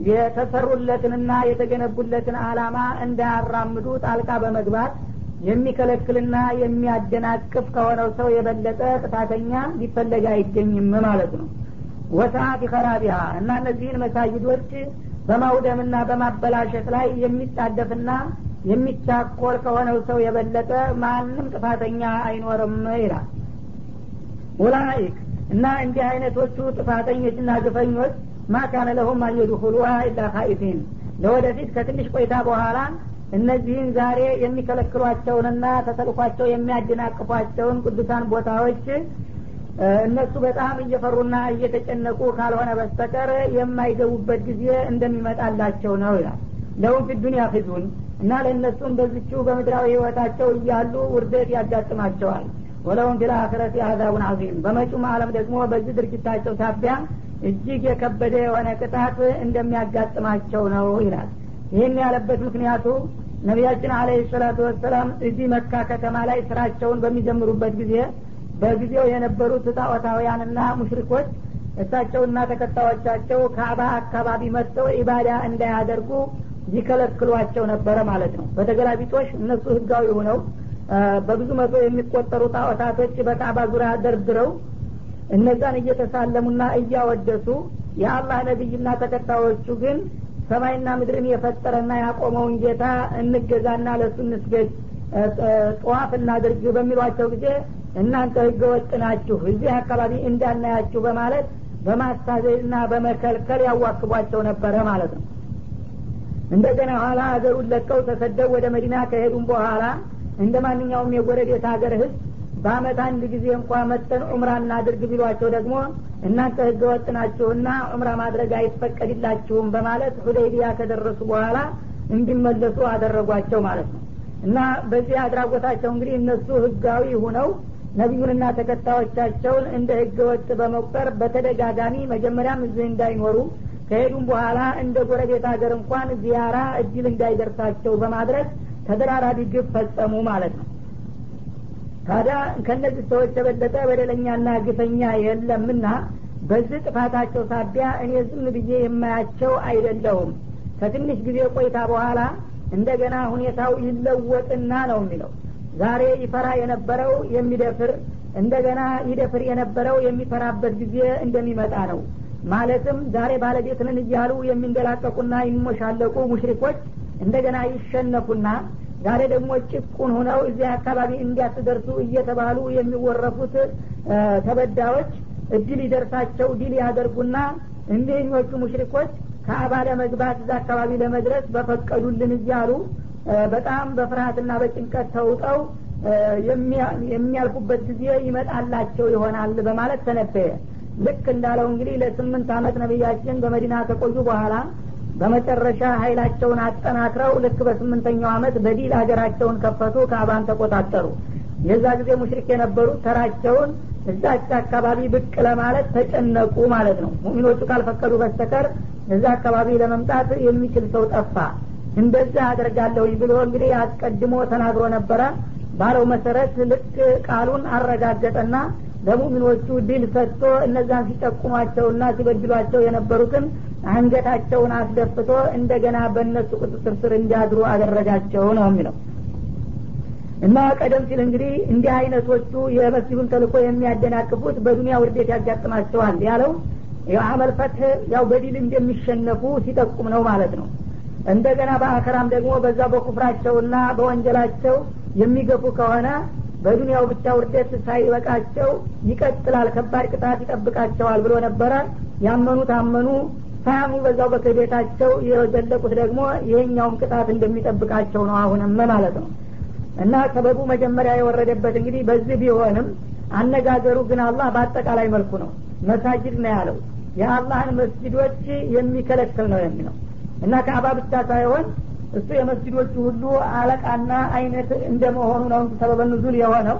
የተሰሩለትንና የተገነቡለትን አላማ እንዳያራምዱ ጣልቃ በመግባት የሚከለክልና የሚያደናቅፍ ከሆነው ሰው የበለጠ ጥፋተኛ ሊፈለግ አይገኝም ማለት ነው وسعى في خرابها እና እነዚህን መሳጅዶች በማውደምና በማበላሸት ላይ የሚጣደፍና የሚቻኮል ከሆነው ሰው የበለጠ ማንም ጥፋተኛ አይኖርም ይላል። أولئك እና እንዲህ አይነቶቹ ጥፋተኞችና ግፈኞች ማካነ ለሁም አንየድኹሉሃ ኢላ ካኢፊን ለወደፊት ከትንሽ ቆይታ በኋላ እነዚህን ዛሬ የሚከለክሏቸውንና ተሰልኳቸው የሚያደናቅፏቸውን ቅዱሳን ቦታዎች እነሱ በጣም እየፈሩና እየተጨነቁ ካልሆነ በስተቀር የማይገቡበት ጊዜ እንደሚመጣላቸው ነው ይላል። ለሁም ፊ ዱኒያ ፊዙን እና ለእነሱም በዝችው በምድራዊ ህይወታቸው እያሉ ውርደት ያጋጥማቸዋል። ወለሁም ፊል አክረት አዛቡን አዚም በመጪውም አለም ደግሞ በዚህ ድርጊታቸው ሳቢያ እጅግ የከበደ የሆነ ቅጣት እንደሚያጋጥማቸው ነው ይላል። ይህን ያለበት ምክንያቱ ነቢያችን አለህ ሰላቱ ወሰላም እዚህ መካ ከተማ ላይ ስራቸውን በሚጀምሩበት ጊዜ በጊዜው የነበሩት ጣዖታውያንና ሙሽሪኮች እሳቸውና ተከታዮቻቸው ካዕባ አካባቢ መጥተው ኢባዳ እንዳያደርጉ ይከለክሏቸው ነበረ ማለት ነው። በተገላቢጦሽ እነሱ ህጋዊ ሆነው በብዙ መቶ የሚቆጠሩ ጣዖታቶች በካዕባ ዙሪያ ደርድረው እነዛን እየተሳለሙና እያወደሱ የአላህ ነቢይና ተከታዮቹ ግን ሰማይና ምድርን የፈጠረና ያቆመውን ጌታ እንገዛና ለእሱ እንስገድ ጠዋፍ እናድርግ በሚሏቸው ጊዜ እናንተ ህገወጥ ናችሁ እዚህ አካባቢ እንዳናያችሁ በማለት በማሳዘዝና በመከልከል ያዋክቧቸው ነበረ ማለት ነው። እንደገና ኋላ ሀገሩን ለቀው ተሰደው ወደ መዲና ከሄዱም በኋላ እንደ ማንኛውም የጎረቤት ሀገር ህዝብ በአመት አንድ ጊዜ እንኳ መጠን ዑምራ እናድርግ ቢሏቸው ደግሞ እናንተ ህገወጥ ናችሁና ዑምራ ማድረግ አይፈቀድላችሁም በማለት ሁደይቢያ ከደረሱ በኋላ እንዲመለሱ አደረጓቸው ማለት ነው። እና በዚህ አድራጎታቸው እንግዲህ እነሱ ህጋዊ ሁነው ነቢዩንና ተከታዮቻቸውን እንደ ህገወጥ በመቁጠር በተደጋጋሚ መጀመሪያም እዚህ እንዳይኖሩ ከሄዱም በኋላ እንደ ጎረቤት ሀገር እንኳን ዚያራ እድል እንዳይደርሳቸው በማድረግ ተደራራቢ ግብ ፈጸሙ ማለት ነው። ታዲያ ከእነዚህ ሰዎች የበለጠ በደለኛና ግፈኛ የለምና በዚህ ጥፋታቸው ሳቢያ እኔ ዝም ብዬ የማያቸው አይደለሁም። ከትንሽ ጊዜ ቆይታ በኋላ እንደገና ሁኔታው ይለወጥና ነው የሚለው ዛሬ ይፈራ የነበረው የሚደፍር እንደገና ይደፍር የነበረው የሚፈራበት ጊዜ እንደሚመጣ ነው። ማለትም ዛሬ ባለቤትንን እያሉ የሚንደላቀቁና የሚሞሻለቁ ሙሽሪኮች እንደገና ይሸነፉና ዛሬ ደግሞ ጭቁን ሆነው እዚህ አካባቢ እንዲያትደርሱ እየተባሉ የሚወረፉት ተበዳዮች እድል ይደርሳቸው ድል ያደርጉና እኒህኞቹ ሙሽሪኮች ከአባ ለመግባት እዛ አካባቢ ለመድረስ በፈቀዱልን እያሉ በጣም በፍርሀትና በጭንቀት ተውጠው የሚያልፉበት ጊዜ ይመጣላቸው ይሆናል በማለት ተነበየ ልክ እንዳለው እንግዲህ ለስምንት አመት ነቢያችን በመዲና ከቆዩ በኋላ በመጨረሻ ሀይላቸውን አጠናክረው ልክ በስምንተኛው አመት በዲል ሀገራቸውን ከፈቱ ከአባን ተቆጣጠሩ። የዛ ጊዜ ሙሽሪክ የነበሩት ተራቸውን እዛች አካባቢ ብቅ ለማለት ተጨነቁ ማለት ነው። ሙሚኖቹ ካልፈቀዱ በስተቀር እዛ አካባቢ ለመምጣት የሚችል ሰው ጠፋ እንደዛ አደርጋለሁኝ ብሎ እንግዲህ አስቀድሞ ተናግሮ ነበረ። ባለው መሰረት ልክ ቃሉን አረጋገጠና ለሙሚኖቹ ድል ሰጥቶ እነዛን ሲጠቁሟቸውና ሲበድሏቸው የነበሩትን አንገታቸውን አስደፍቶ እንደገና በእነሱ ቁጥጥር ስር እንዲያድሩ አደረጋቸው ነው የሚለው። እና ቀደም ሲል እንግዲህ እንዲህ አይነቶቹ የመስጅዱን ተልኮ የሚያደናቅፉት በዱንያ ውርደት ያጋጥማቸዋል ያለው የአመል ያው በዲል እንደሚሸነፉ ሲጠቁም ነው ማለት ነው እንደገና በአከራም ደግሞ በዛ በኩፍራቸውና በወንጀላቸው የሚገፉ ከሆነ በዱንያው ብቻ ውርደት ሳይበቃቸው ይቀጥላል ከባድ ቅጣት ይጠብቃቸዋል ብሎ ነበረ። ያመኑት አመኑ ሳያምኑ በዛው በክህደታቸው የዘለቁት ደግሞ ይሄኛውም ቅጣት እንደሚጠብቃቸው ነው አሁንም ማለት ነው። እና ሰበቡ መጀመሪያ የወረደበት እንግዲህ በዚህ ቢሆንም አነጋገሩ ግን አላህ በአጠቃላይ መልኩ ነው። መሳጅድ ነው ያለው። የአላህን መስጅዶች የሚከለክል ነው የሚለው እና ከአባ ብቻ ሳይሆን እሱ የመስጅዶቹ ሁሉ አለቃና አይነት እንደመሆኑ ነው ሰበበ የሆነው።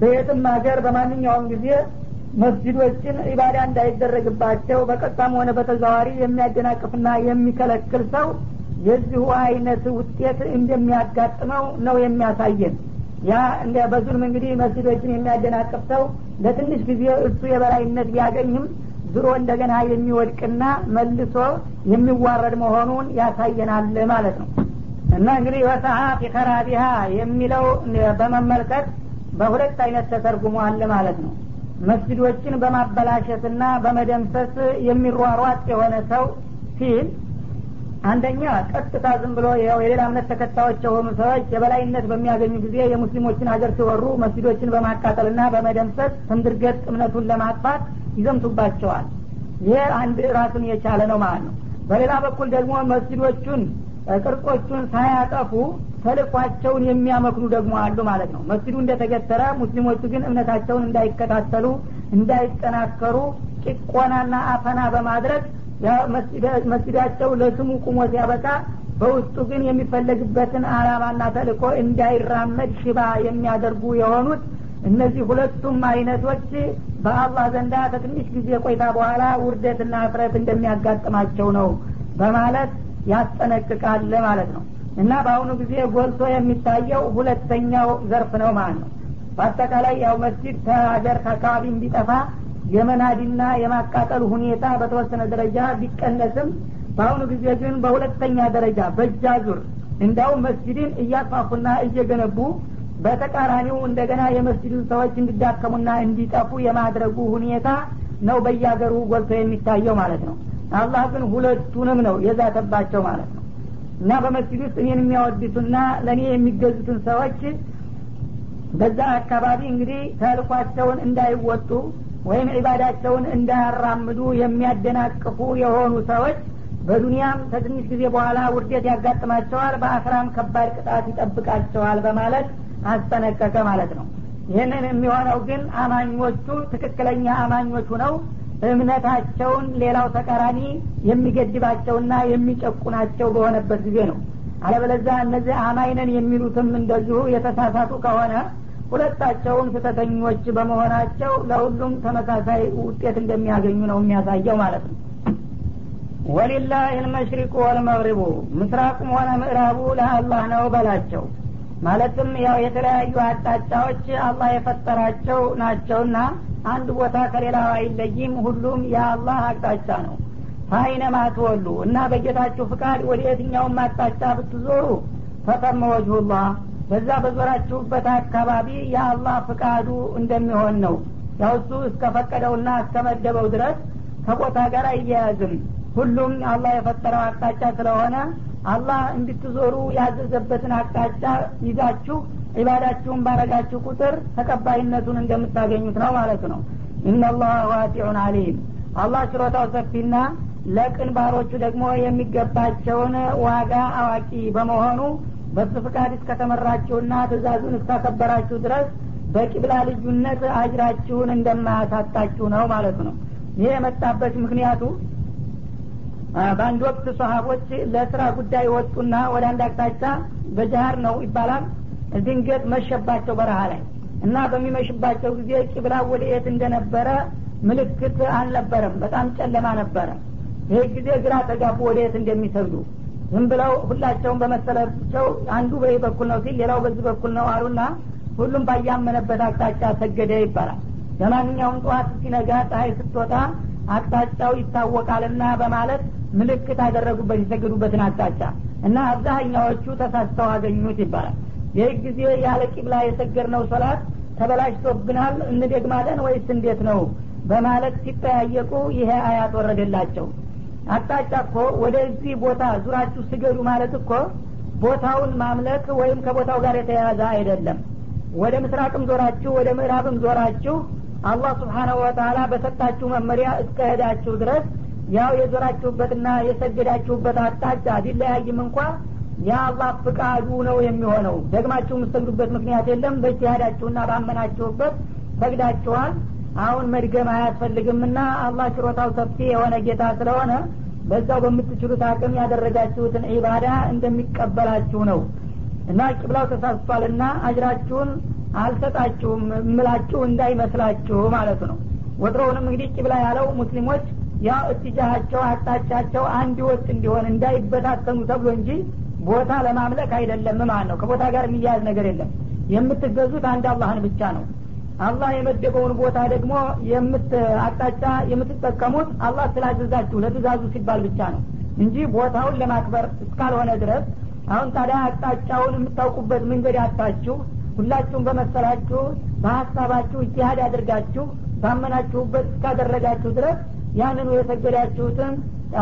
በየትም ሀገር በማንኛውም ጊዜ መስጅዶችን ኢባዳ እንዳይደረግባቸው በቀጥታም ሆነ በተዘዋሪ የሚያደናቅፍና የሚከለክል ሰው የዚሁ አይነት ውጤት እንደሚያጋጥመው ነው የሚያሳየን። ያ እንደ በዙልም እንግዲህ መስጅዶችን የሚያደናቅፍ ሰው ለትንሽ ጊዜ እሱ የበላይነት ቢያገኝም ዝሮ እንደገና የሚወድቅና መልሶ የሚዋረድ መሆኑን ያሳየናል ማለት ነው። እና እንግዲህ ወሰሀ ፊከራቢሃ የሚለው በመመልከት በሁለት አይነት ተተርጉሟል ማለት ነው። መስጅዶችን በማበላሸትና በመደምሰስ የሚሯሯጥ የሆነ ሰው ሲል አንደኛ ቀጥታ ዝም ብሎ የሌላ እምነት ተከታዮች የሆኑ ሰዎች የበላይነት በሚያገኙ ጊዜ የሙስሊሞችን ሀገር ሲወሩ መስጅዶችን በማቃጠልና በመደምሰስ ትንድርገጥ እምነቱን ለማጥፋት ይዘምቱባቸዋል። ይህ አንድ ራሱን የቻለ ነው ማለት ነው። በሌላ በኩል ደግሞ መስጅዶቹን ቅርጾቹን ሳያጠፉ ተልኳቸውን የሚያመክኑ ደግሞ አሉ ማለት ነው። መስጅዱ እንደተገተረ ሙስሊሞቹ ግን እምነታቸውን እንዳይከታተሉ እንዳይጠናከሩ ጭቆናና አፈና በማድረግ መስጅዳቸው ለስሙ ቁሞ ሲያበቃ በውስጡ ግን የሚፈለግበትን አላማና ተልኮ እንዳይራመድ ሽባ የሚያደርጉ የሆኑት እነዚህ ሁለቱም አይነቶች በአላህ ዘንዳ ከትንሽ ጊዜ ቆይታ በኋላ ውርደትና እፍረት እንደሚያጋጥማቸው ነው በማለት ያስጠነቅቃል ማለት ነው። እና በአሁኑ ጊዜ ጎልቶ የሚታየው ሁለተኛው ዘርፍ ነው ማለት ነው። በአጠቃላይ ያው መስጅድ ከሀገር ከአካባቢ እንዲጠፋ የመናድና የማቃጠል ሁኔታ በተወሰነ ደረጃ ቢቀነስም በአሁኑ ጊዜ ግን በሁለተኛ ደረጃ በእጃ ዙር እንዳውም መስጅድን እያስፋፉና እየገነቡ በተቃራኒው እንደገና የመስጅዱን ሰዎች እንዲዳከሙና እንዲጠፉ የማድረጉ ሁኔታ ነው በያገሩ ጎልቶ የሚታየው ማለት ነው። አላህ ግን ሁለቱንም ነው የዛተባቸው ማለት ነው። እና በመስጅድ ውስጥ እኔን የሚያወድሱና ለእኔ የሚገዙትን ሰዎች በዛ አካባቢ እንግዲህ ተልኳቸውን እንዳይወጡ ወይም ዒባዳቸውን እንዳያራምዱ የሚያደናቅፉ የሆኑ ሰዎች በዱንያም ከትንሽ ጊዜ በኋላ ውርደት ያጋጥማቸዋል በአክራም ከባድ ቅጣት ይጠብቃቸዋል በማለት አስጠነቀቀ ማለት ነው። ይህንን የሚሆነው ግን አማኞቹ ትክክለኛ አማኞቹ ነው እምነታቸውን ሌላው ተቃራኒ የሚገድባቸውና የሚጨቁናቸው በሆነበት ጊዜ ነው። አለበለዛ እነዚህ አማይነን የሚሉትም እንደዚሁ የተሳሳቱ ከሆነ ሁለታቸውም ስህተተኞች በመሆናቸው ለሁሉም ተመሳሳይ ውጤት እንደሚያገኙ ነው የሚያሳየው ማለት ነው። ወሊላህ ልመሽሪቁ ወልመግሪቡ ምስራቁም ሆነ ምዕራቡ ለአላህ ነው በላቸው ማለትም ያው የተለያዩ አቅጣጫዎች አላህ የፈጠራቸው ናቸውና አንድ ቦታ ከሌላው አይለይም። ሁሉም የአላህ አቅጣጫ ነው። ፋይነማ ትወሉ እና በጌታችሁ ፍቃድ ወደ የትኛውም አቅጣጫ ብትዞሩ ፈተመ ወጅሁላህ። በዛ በዞራችሁበት አካባቢ የአላህ ፍቃዱ እንደሚሆን ነው። ያው እሱ እስከፈቀደውና እስከመደበው ድረስ ከቦታ ጋር አያያዝም ሁሉም አላህ የፈጠረው አቅጣጫ ስለሆነ አላህ እንድትዞሩ ያዘዘበትን አቅጣጫ ይዛችሁ ዒባዳችሁን ባረጋችሁ ቁጥር ተቀባይነቱን እንደምታገኙት ነው ማለት ነው። ኢናላህ ዋሲዑን አሊም አላህ ችሮታው ሰፊና ለቅን ባሮቹ ደግሞ የሚገባቸውን ዋጋ አዋቂ በመሆኑ በሱ ፍቃድ እስከተመራችሁና ትእዛዙን እስካከበራችሁ ድረስ በቂብላ ልዩነት አጅራችሁን እንደማያሳጣችሁ ነው ማለት ነው። ይህ የመጣበት ምክንያቱ በአንድ ወቅት ሰሀቦች ለስራ ጉዳይ ወጡና ወደ አንድ አቅጣጫ በጃሃር ነው ይባላል ድንገት መሸባቸው በረሃ ላይ እና በሚመሽባቸው ጊዜ ቂብላ ወደ የት እንደነበረ ምልክት አልነበረም። በጣም ጨለማ ነበረ። ይህ ጊዜ ግራ ተጋቡ ወደ የት እንደሚሰግዱ። ዝም ብለው ሁላቸውም በመሰላቸው አንዱ በዚህ በኩል ነው ሲል ሌላው በዚህ በኩል ነው አሉና ሁሉም ባያመነበት አቅጣጫ ሰገደ ይባላል። ለማንኛውም ጠዋት ሲነጋ ፀሐይ ስትወጣ አቅጣጫው ይታወቃልና በማለት ምልክት አደረጉበት የሰገዱበትን አቅጣጫ እና አብዛኛዎቹ ተሳስተው አገኙት ይባላል። ይህ ጊዜ ያለ ቂብላ የሰገድነው ሶላት ተበላሽቶብናል እንደግማለን ወይስ እንዴት ነው በማለት ሲጠያየቁ ይሄ አያት ወረደላቸው። አቅጣጫ እኮ ወደዚህ ቦታ ዙራችሁ ስገዱ ማለት እኮ ቦታውን ማምለክ ወይም ከቦታው ጋር የተያያዘ አይደለም። ወደ ምስራቅም ዞራችሁ ወደ ምዕራብም ዞራችሁ አላህ ስብሓናሁ ወተላ በሰጣችሁ መመሪያ እስከሄዳችሁ ድረስ ያው የዞራችሁበትና የሰገዳችሁበት አቅጣጫ ቢለያይም እንኳ የአላህ ፍቃዱ ነው የሚሆነው። ደግማችሁ የምሰግዱበት ምክንያት የለም። በጅሃዳችሁና ባመናችሁበት ሰግዳችኋል። አሁን መድገም አያስፈልግምና አላህ ችሮታው ሰፊ የሆነ ጌታ ስለሆነ በዛው በምትችሉት አቅም ያደረጋችሁትን ዒባዳ እንደሚቀበላችሁ ነው። እና ቂብላው ተሳስቷልና አጅራችሁን አልሰጣችሁም። እምላችሁ እንዳይመስላችሁ ማለት ነው። ወትሮውንም እንግዲህ ቂብላ ያለው ሙስሊሞች ያው እትጃሃቸው አቅጣጫቸው አንድ ወጥ እንዲሆን እንዳይበታተኑ ተብሎ እንጂ ቦታ ለማምለክ አይደለም። ማለት ነው። ከቦታ ጋር የሚያያዝ ነገር የለም። የምትገዙት አንድ አላህን ብቻ ነው። አላህ የመደበውን ቦታ ደግሞ አቅጣጫ የምትጠቀሙት አላህ ስላዘዛችሁ ለትእዛዙ ሲባል ብቻ ነው እንጂ ቦታውን ለማክበር እስካልሆነ ድረስ አሁን ታዲያ አቅጣጫውን የምታውቁበት መንገድ ያታችሁ ሁላችሁም በመሰላችሁ በሀሳባችሁ እጅሃድ አድርጋችሁ ባመናችሁበት እስካደረጋችሁ ድረስ ያንኑ የሰገዳችሁትን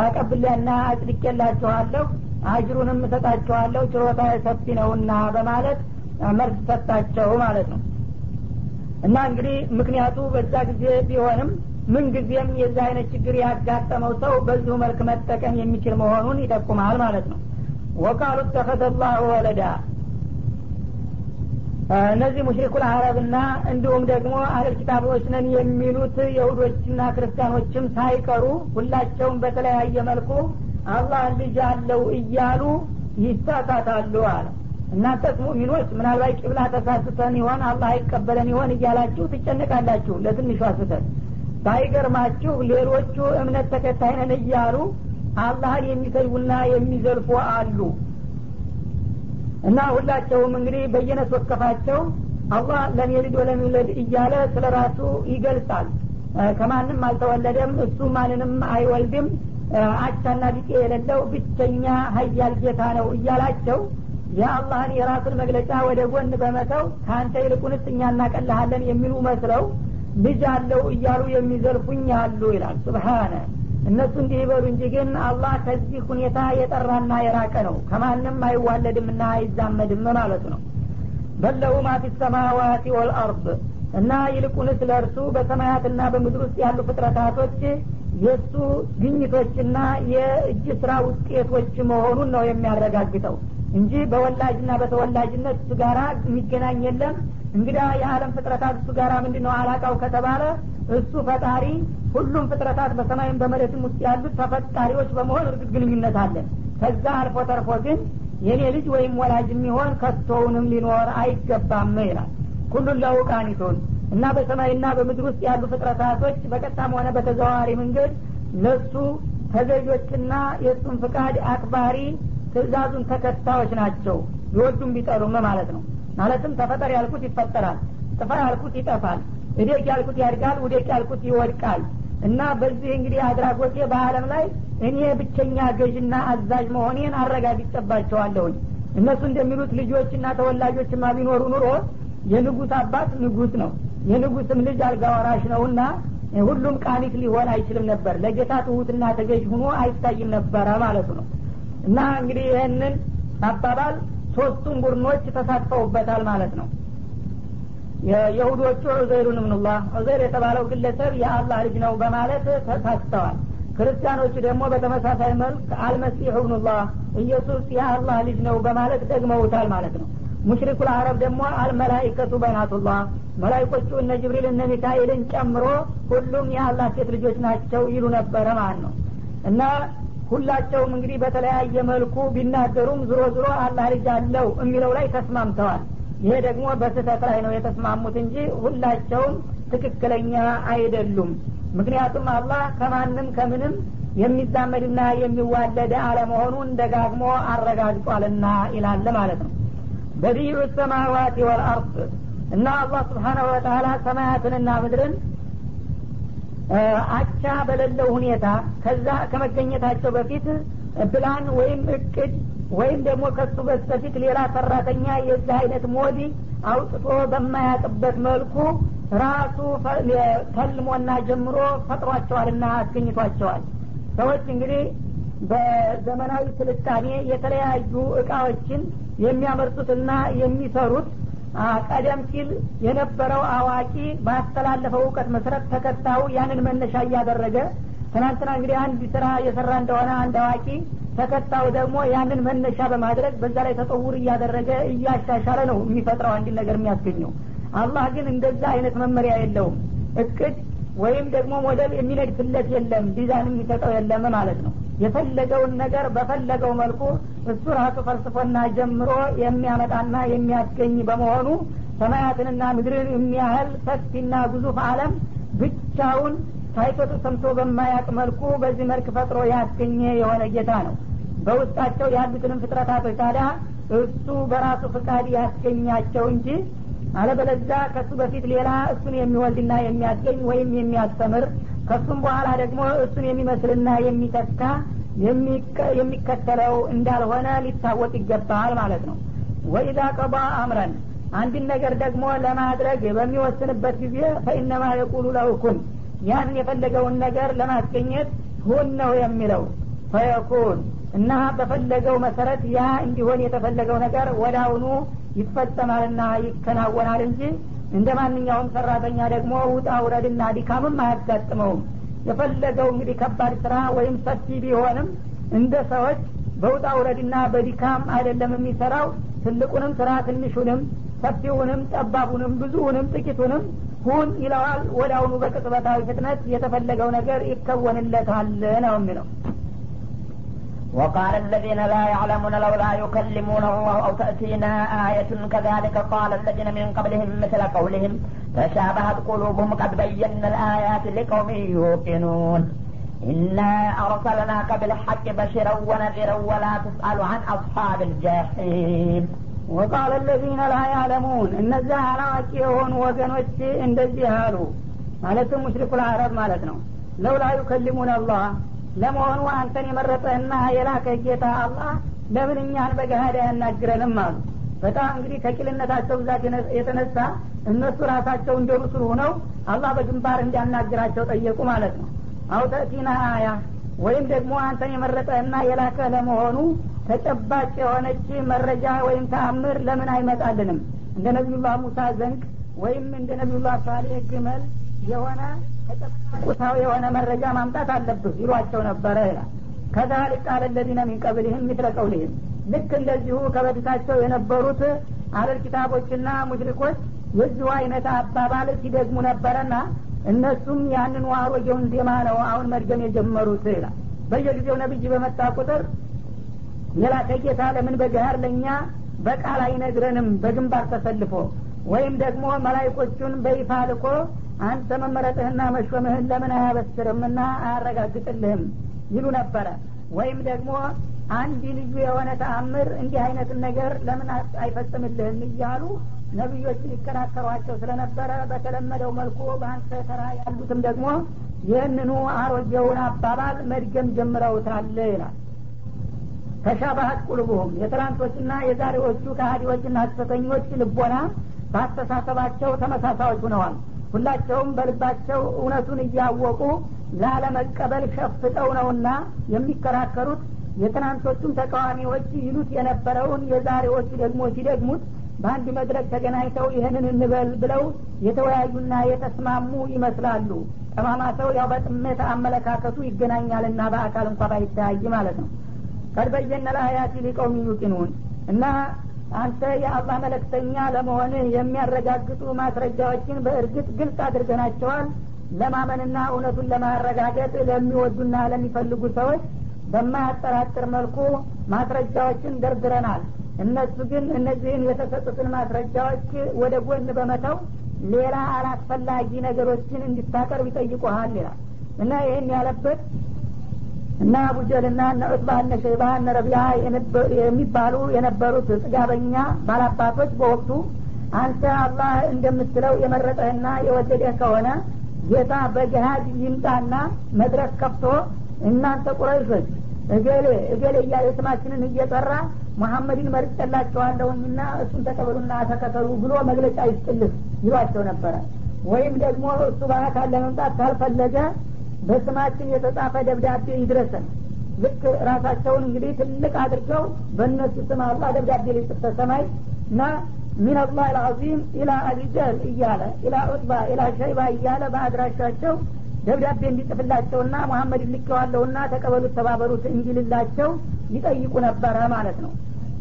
አቀብሌና አጽድቄላችኋለሁ አጅሩንም እሰጣችኋለሁ ችሮታ ሰፊ ነውና በማለት መልስ ሰጣቸው ማለት ነው። እና እንግዲህ ምክንያቱ በዛ ጊዜ ቢሆንም ምንጊዜም የዛ አይነት ችግር ያጋጠመው ሰው በዚሁ መልክ መጠቀም የሚችል መሆኑን ይጠቁማል ማለት ነው። ወቃሉ ተኸዘ ላሁ ወለዳ እነዚህ ሙሽሪኩል አረብና እንዲሁም ደግሞ አህል ኪታቦች ነን የሚሉት የሁዶችና ክርስቲያኖችም ሳይቀሩ ሁላቸውም በተለያየ መልኩ አላህ ልጅ አለው እያሉ ይሳሳታሉ አለ። እናንተስ ሙሚኖች ምናልባት ቂብላ ተሳስተን ይሆን አላህ አይቀበለን ይሆን እያላችሁ ትጨነቃላችሁ ለትንሿ ስተት ባይገርማችሁ ሌሎቹ እምነት ተከታይ እያሉ አላህን የሚሰልቡና የሚዘልፉ አሉ እና ሁላቸውም እንግዲህ በየነት ወከፋቸው አላህ ለም የልድ ወለም እያለ ስለ ራሱ ይገልጻል ከማንም አልተወለደም እሱ ማንንም አይወልድም። አቻና ቢጤ የሌለው ብቸኛ ሀያል ጌታ ነው እያላቸው የአላህን የራሱን መግለጫ ወደ ጎን በመተው ከአንተ ይልቁንስ እኛ እናቀልሃለን የሚሉ መስለው ልጅ አለው እያሉ የሚዘልፉኝ አሉ ይላል። ስብሓነ እነሱ እንዲህ ይበሉ እንጂ ግን አላህ ከዚህ ሁኔታ የጠራና የራቀ ነው። ከማንም አይዋለድምና አይዛመድም ማለት ነው። በለሁ ማ ሰማዋት ወልአርድ እና ይልቁንስ ለእርሱ በሰማያትና በምድር ውስጥ ያሉ ፍጥረታቶች የእሱ ግኝቶችና የእጅ ስራ ውጤቶች መሆኑን ነው የሚያረጋግጠው እንጂ በወላጅና በተወላጅነት እሱ ጋራ የሚገናኝ የለም። እንግዳ የዓለም ፍጥረታት እሱ ጋር ምንድን ነው አላቃው ከተባለ እሱ ፈጣሪ ሁሉም ፍጥረታት በሰማይም በመሬትም ውስጥ ያሉት ተፈጣሪዎች በመሆን እርግጥ ግንኙነት አለን። ከዛ አልፎ ተርፎ ግን የኔ ልጅ ወይም ወላጅ የሚሆን ከቶውንም ሊኖር አይገባም ይላል። ኩሉን ለውቃኒቱን እና በሰማይና በምድር ውስጥ ያሉ ፍጥረታቶች በቀጥታም ሆነ በተዘዋዋሪ መንገድ ለሱ ተገዦችና የእሱን ፍቃድ አክባሪ ትእዛዙን ተከታዮች ናቸው። ቢወዱም ቢጠሉም ማለት ነው። ማለትም ተፈጠር ያልኩት ይፈጠራል ጥፋ ያልኩት ይጠፋል እዴቅ ያልኩት ያድጋል ውዴቅ ያልኩት ይወድቃል? እና በዚህ እንግዲህ አድራጎቴ በአለም ላይ እኔ ብቸኛ ገዥና አዛዥ መሆኔን አረጋግጬባቸዋለሁኝ። እነሱ እንደሚሉት ልጆችና ተወላጆችማ ቢኖሩ ኑሮ የንጉስ አባት ንጉስ ነው። የንጉስም ልጅ አልጋ ወራሽ ነውና ሁሉም ቃኒት ሊሆን አይችልም ነበር። ለጌታ ትሁትና ተገዥ ሁኖ አይታይም ነበረ ማለቱ ነው። እና እንግዲህ ይህንን አባባል ሶስቱም ቡድኖች ተሳትፈውበታል ማለት ነው የይሁዶቹ ዑዘይሩን ምንላህ ዑዘይር የተባለው ግለሰብ የአላህ ልጅ ነው በማለት ተሳስተዋል። ክርስቲያኖቹ ደግሞ በተመሳሳይ መልክ አልመሲሑ ብኑላህ ኢየሱስ የአላህ ልጅ ነው በማለት ደግመውታል ማለት ነው። ሙሽሪኩ ልአረብ ደግሞ አልመላይከቱ በናቱላህ መላይኮቹ እነ ጅብሪል እነ ሚካኤልን ጨምሮ ሁሉም የአላህ ሴት ልጆች ናቸው ይሉ ነበረ ማለት ነው። እና ሁላቸውም እንግዲህ በተለያየ መልኩ ቢናገሩም ዝሮ ዝሮ አላህ ልጅ አለው የሚለው ላይ ተስማምተዋል ይሄ ደግሞ በስህተት ላይ ነው የተስማሙት እንጂ ሁላቸውም ትክክለኛ አይደሉም። ምክንያቱም አላህ ከማንም ከምንም የሚዛመድና የሚዋለድ አለመሆኑን ደጋግሞ አረጋግጧልና ይላል ማለት ነው። በዲዩ ሰማዋት ወልአርድ እና አላህ ስብሓናሁ ወተላ ሰማያትንና ምድርን አቻ በሌለው ሁኔታ ከዛ ከመገኘታቸው በፊት ፕላን ወይም እቅድ ወይም ደግሞ ከሱ በስተፊት ሌላ ሰራተኛ የዚህ አይነት ሞዲ አውጥቶ በማያቅበት መልኩ ራሱ ተልሞና ጀምሮ ፈጥሯቸዋልና አስገኝቷቸዋል። ሰዎች እንግዲህ በዘመናዊ ስልጣኔ የተለያዩ እቃዎችን የሚያመርቱትና የሚሰሩት ቀደም ሲል የነበረው አዋቂ ባስተላለፈው እውቀት መሰረት ተከታዩ ያንን መነሻ እያደረገ ትናንትና እንግዲህ አንድ ስራ የሰራ እንደሆነ አንድ አዋቂ ተከታዩ ደግሞ ያንን መነሻ በማድረግ በዛ ላይ تطوير እያደረገ እያሻሻለ ነው የሚፈጥረው አንድ ነገር የሚያስገኘው። አላህ ግን እንደዛ አይነት መመሪያ የለውም። እቅድ ወይም ደግሞ ሞዴል የሚነድፍለት የለም ዲዛይን የሚሰጠው የለም ማለት ነው። የፈለገውን ነገር በፈለገው መልኩ እሱ ራሱ ፈልስፎና ጀምሮ የሚያመጣና የሚያስገኝ በመሆኑ ሰማያትንና ምድርን የሚያህል ሰፊና ግዙፍ አለም ብቻውን ታይቶ ተሰምቶ በማያቅ መልኩ በዚህ መልክ ፈጥሮ ያስገኘ የሆነ ጌታ ነው በውስጣቸው ያሉትንም ፍጥረታቶች ታዲያ እሱ በራሱ ፍቃድ ያስገኛቸው እንጂ አለበለዛ ከሱ በፊት ሌላ እሱን የሚወልድና የሚያስገኝ ወይም የሚያስተምር ከሱም በኋላ ደግሞ እሱን የሚመስልና የሚተካ የሚከተለው እንዳልሆነ ሊታወቅ ይገባል ማለት ነው። ወኢዛ ቀባ አምረን አንድን ነገር ደግሞ ለማድረግ በሚወስንበት ጊዜ ፈኢነማ የቁሉ ለውኩን ያን የፈለገውን ነገር ለማስገኘት ሁን ነው የሚለው። ፈየኩን እና በፈለገው መሰረት ያ እንዲሆን የተፈለገው ነገር ወዳውኑ ይፈጸማልና ይከናወናል እንጂ እንደ ማንኛውም ሰራተኛ ደግሞ ውጣ ውረድና ድካምም አያጋጥመውም። የፈለገው እንግዲህ ከባድ ስራ ወይም ሰፊ ቢሆንም እንደ ሰዎች በውጣ ውረድና በድካም አይደለም የሚሰራው። ትልቁንም ስራ ትንሹንም ሰፊውንም ጠባቡንም ብዙውንም ጥቂቱንም ሁን ይለዋል። ወዳውኑ በቅጽበታዊ ፍጥነት የተፈለገው ነገር ይከወንለታል ነው የሚለው وقال الذين لا يعلمون لولا يكلمون الله أو تأتينا آية كذلك قال الذين من قبلهم مثل قولهم تشابهت قلوبهم قد بينا الآيات لقوم يوقنون إنا أرسلناك بالحق بشرا ونذيرا ولا تسأل عن أصحاب الجحيم وقال الذين لا يعلمون እነዚያ አላዋቂ የሆኑ ወገኖች እንደዚህ አሉ ማለትም ሙሽሪኩ ልአረብ ማለት ነው ለውላ ዩከሊሙን አላህ ለመሆኑ አንተን የመረጠህና የላከ ጌታ አላህ ለምን እኛን በገሃድ አያናግረንም አሉ። በጣም እንግዲህ ከቂልነታቸው ብዛት የተነሳ እነሱ ራሳቸው እንደ ሩሱል ሆነው አላህ በግንባር እንዲያናግራቸው ጠየቁ ማለት ነው። አውተቲና አያ ወይም ደግሞ አንተን የመረጠህና የላከ ለመሆኑ ተጨባጭ የሆነች መረጃ ወይም ተአምር ለምን አይመጣልንም? እንደ ነቢዩላህ ሙሳ ዘንግ ወይም እንደ ነቢዩላህ ሳሌህ ግመል የሆነ ቁሳዊ የሆነ መረጃ ማምጣት አለብህ ይሏቸው ነበረ። ይላል ከዛሊክ ቃለ ለዚነ ሚን ቀብልህም ልክ እንደዚሁ ከበፊታቸው የነበሩት አለል ኪታቦችና ሙሽሪኮች የዚሁ አይነት አባባል ሲደግሙ ነበረና እነሱም ያንን አሮጌውን ዜማ ነው አሁን መድገም የጀመሩት ይላል። በየጊዜው ነብይ በመጣ ቁጥር የላከ ጌታ ለምን በገሃር ለእኛ በቃል አይነግረንም? በግንባር ተሰልፎ ወይም ደግሞ መላይኮቹን በይፋ ልኮ አንተ መመረጥህና መሾምህን ለምን አያበስርምና አያረጋግጥልህም ይሉ ነበረ። ወይም ደግሞ አንድ ልዩ የሆነ ተአምር እንዲህ አይነትን ነገር ለምን አይፈጽምልህም እያሉ ነቢዮችን ይከራከሯቸው ስለነበረ በተለመደው መልኩ በአንተ ተራ ያሉትም ደግሞ ይህንኑ አሮጌውን አባባል መድገም ጀምረውታል ይላል። ተሻባሀት ቁልቡሁም የትናንቶችና የዛሬዎቹ ከሀዲዎችና ሐሰተኞች ልቦና በአስተሳሰባቸው ተመሳሳዮች ሁነዋል ሁላቸውም በልባቸው እውነቱን እያወቁ ላለመቀበል ሸፍጠው ነውና የሚከራከሩት የትናንቶቹም ተቃዋሚዎች ይሉት የነበረውን የዛሬዎቹ ደግሞ ሲደግሙት በአንድ መድረክ ተገናኝተው ይህንን እንበል ብለው የተወያዩና የተስማሙ ይመስላሉ። ጠማማ ሰው ያው በጥሜት አመለካከቱ ይገናኛልና በአካል እንኳ ባይተያይ ማለት ነው። ቀድ ለአያቲ ሊቀውም ዩቂኑን እና አንተ የአላህ መለክተኛ ለመሆንህ የሚያረጋግጡ ማስረጃዎችን በእርግጥ ግልጽ አድርገናቸዋል። ለማመንና እውነቱን ለማረጋገጥ ለሚወዱና ለሚፈልጉ ሰዎች በማያጠራጥር መልኩ ማስረጃዎችን ደርድረናል። እነሱ ግን እነዚህን የተሰጡትን ማስረጃዎች ወደ ጎን በመተው ሌላ አላስፈላጊ ነገሮችን እንድታቀርብ ይጠይቁሃል ይላል። እና ይህን ያለበት እና አቡጀልና እነ ዑትባ እነ ሸይባ እነ ረቢያ የሚባሉ የነበሩት ጥጋበኛ ባላባቶች በወቅቱ አንተ አላህ እንደምትለው የመረጠህና የወደደህ ከሆነ ጌታ በገሃድ ይምጣና መድረክ ከፍቶ እናንተ ቁረይሾች እገሌ እገሌ እያለ ስማችንን እየጠራ መሐመድን መርጨላቸዋለሁኝና እሱን ተቀበሉና ተከተሉ ብሎ መግለጫ ይስጥልህ ይሏቸው ነበረ። ወይም ደግሞ እሱ በአካል ለመምጣት ካልፈለገ በስማችን የተጻፈ ደብዳቤ ይድረሰን። ልክ ራሳቸውን እንግዲህ ትልቅ አድርገው በእነሱ ስም አላህ ደብዳቤ ሊጽፍ ተሰማይ እና ሚን አላህ ልአዚም ኢላ አቢጀል እያለ ኢላ ዑጥባ ኢላ ሸይባ እያለ በአድራሻቸው ደብዳቤ እንዲጽፍላቸውና መሐመድ ልኬዋለሁና ተቀበሉት ተባበሩት እንዲልላቸው ይጠይቁ ነበረ ማለት ነው።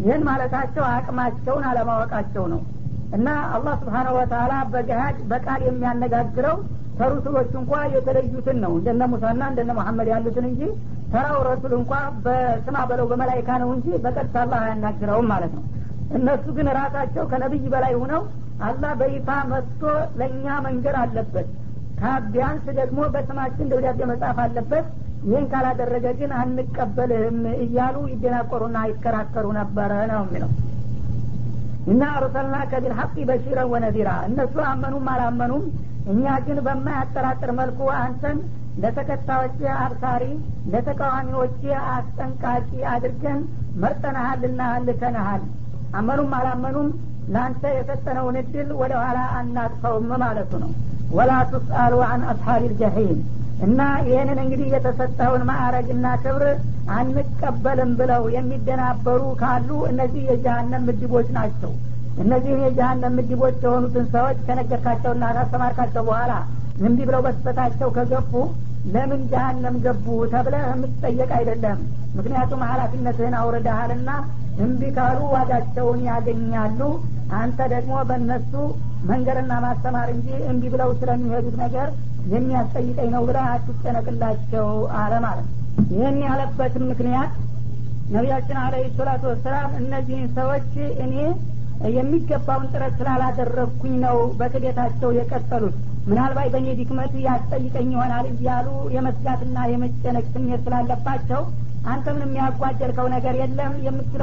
ይህን ማለታቸው አቅማቸውን አለማወቃቸው ነው። እና አላህ ስብሓነሁ ወተላ በገሃድ በቃል የሚያነጋግረው ከሩሱሎች እንኳ የተለዩትን ነው። እንደነ ሙሳና እንደነ መሐመድ ያሉትን እንጂ ተራው ረሱል እንኳ በስማ በለው በመላይካ ነው እንጂ በቀጥታ አላህ አያናግረውም ማለት ነው። እነሱ ግን ራሳቸው ከነቢይ በላይ ሁነው አላህ በይፋ መጥቶ ለእኛ መንገር አለበት። ቢያንስ ደግሞ በስማችን ደብዳቤ መጻፍ አለበት። ይህን ካላደረገ ግን አንቀበልህም እያሉ ይደናቆሩና ይከራከሩ ነበረ ነው የሚለው። እና አርሰልናከ ቢልሐቂ በሺረን ወነዚራ። እነሱ አመኑም አላመኑም እኛ ግን በማያጠራጥር መልኩ አንተን ለተከታዮች አብሳሪ ለተቃዋሚዎች አስጠንቃቂ አድርገን መርጠናሃልና ልከንሃል። አመኑም አላመኑም ለአንተ የሰጠነውን እድል ወደ ኋላ አናጥፈውም ማለቱ ነው። ወላ ቱስአሉ አን አስሓብ ልጀሒም እና ይህንን እንግዲህ የተሰጠውን ማዕረግና ክብር አንቀበልም ብለው የሚደናበሩ ካሉ እነዚህ የጀሀነም ምድቦች ናቸው እነዚህን የጀሀነም ምድቦች የሆኑትን ሰዎች ከነገርካቸውና ካስተማርካቸው በኋላ እምቢ ብለው በስህተታቸው ከገፉ ለምን ጀሀነም ገቡ ተብለ የምትጠየቅ አይደለም? ምክንያቱም ሀላፊነትህን አውርደሃልና እምቢ ካሉ ዋጋቸውን ያገኛሉ። አንተ ደግሞ በእነሱ መንገርና ማስተማር እንጂ እምቢ ብለው ስለሚሄዱት ነገር የሚያስጠይቀኝ ነው ብለህ አትጨነቅላቸው አለ ማለት ይህን ያለበትም ምክንያት ነቢያችን አለ ሰላቱ ወሰላም እነዚህን ሰዎች እኔ የሚገባውን ጥረት ስላላደረግኩኝ ነው በክደታቸው የቀጠሉት። ምናልባት በእኔ ድክመት ያስጠይቀኝ ይሆናል እያሉ የመስጋትና የመጨነቅ ስሜት ስላለባቸው አንተ ምንም ያጓደልከው ነገር የለም የምትለው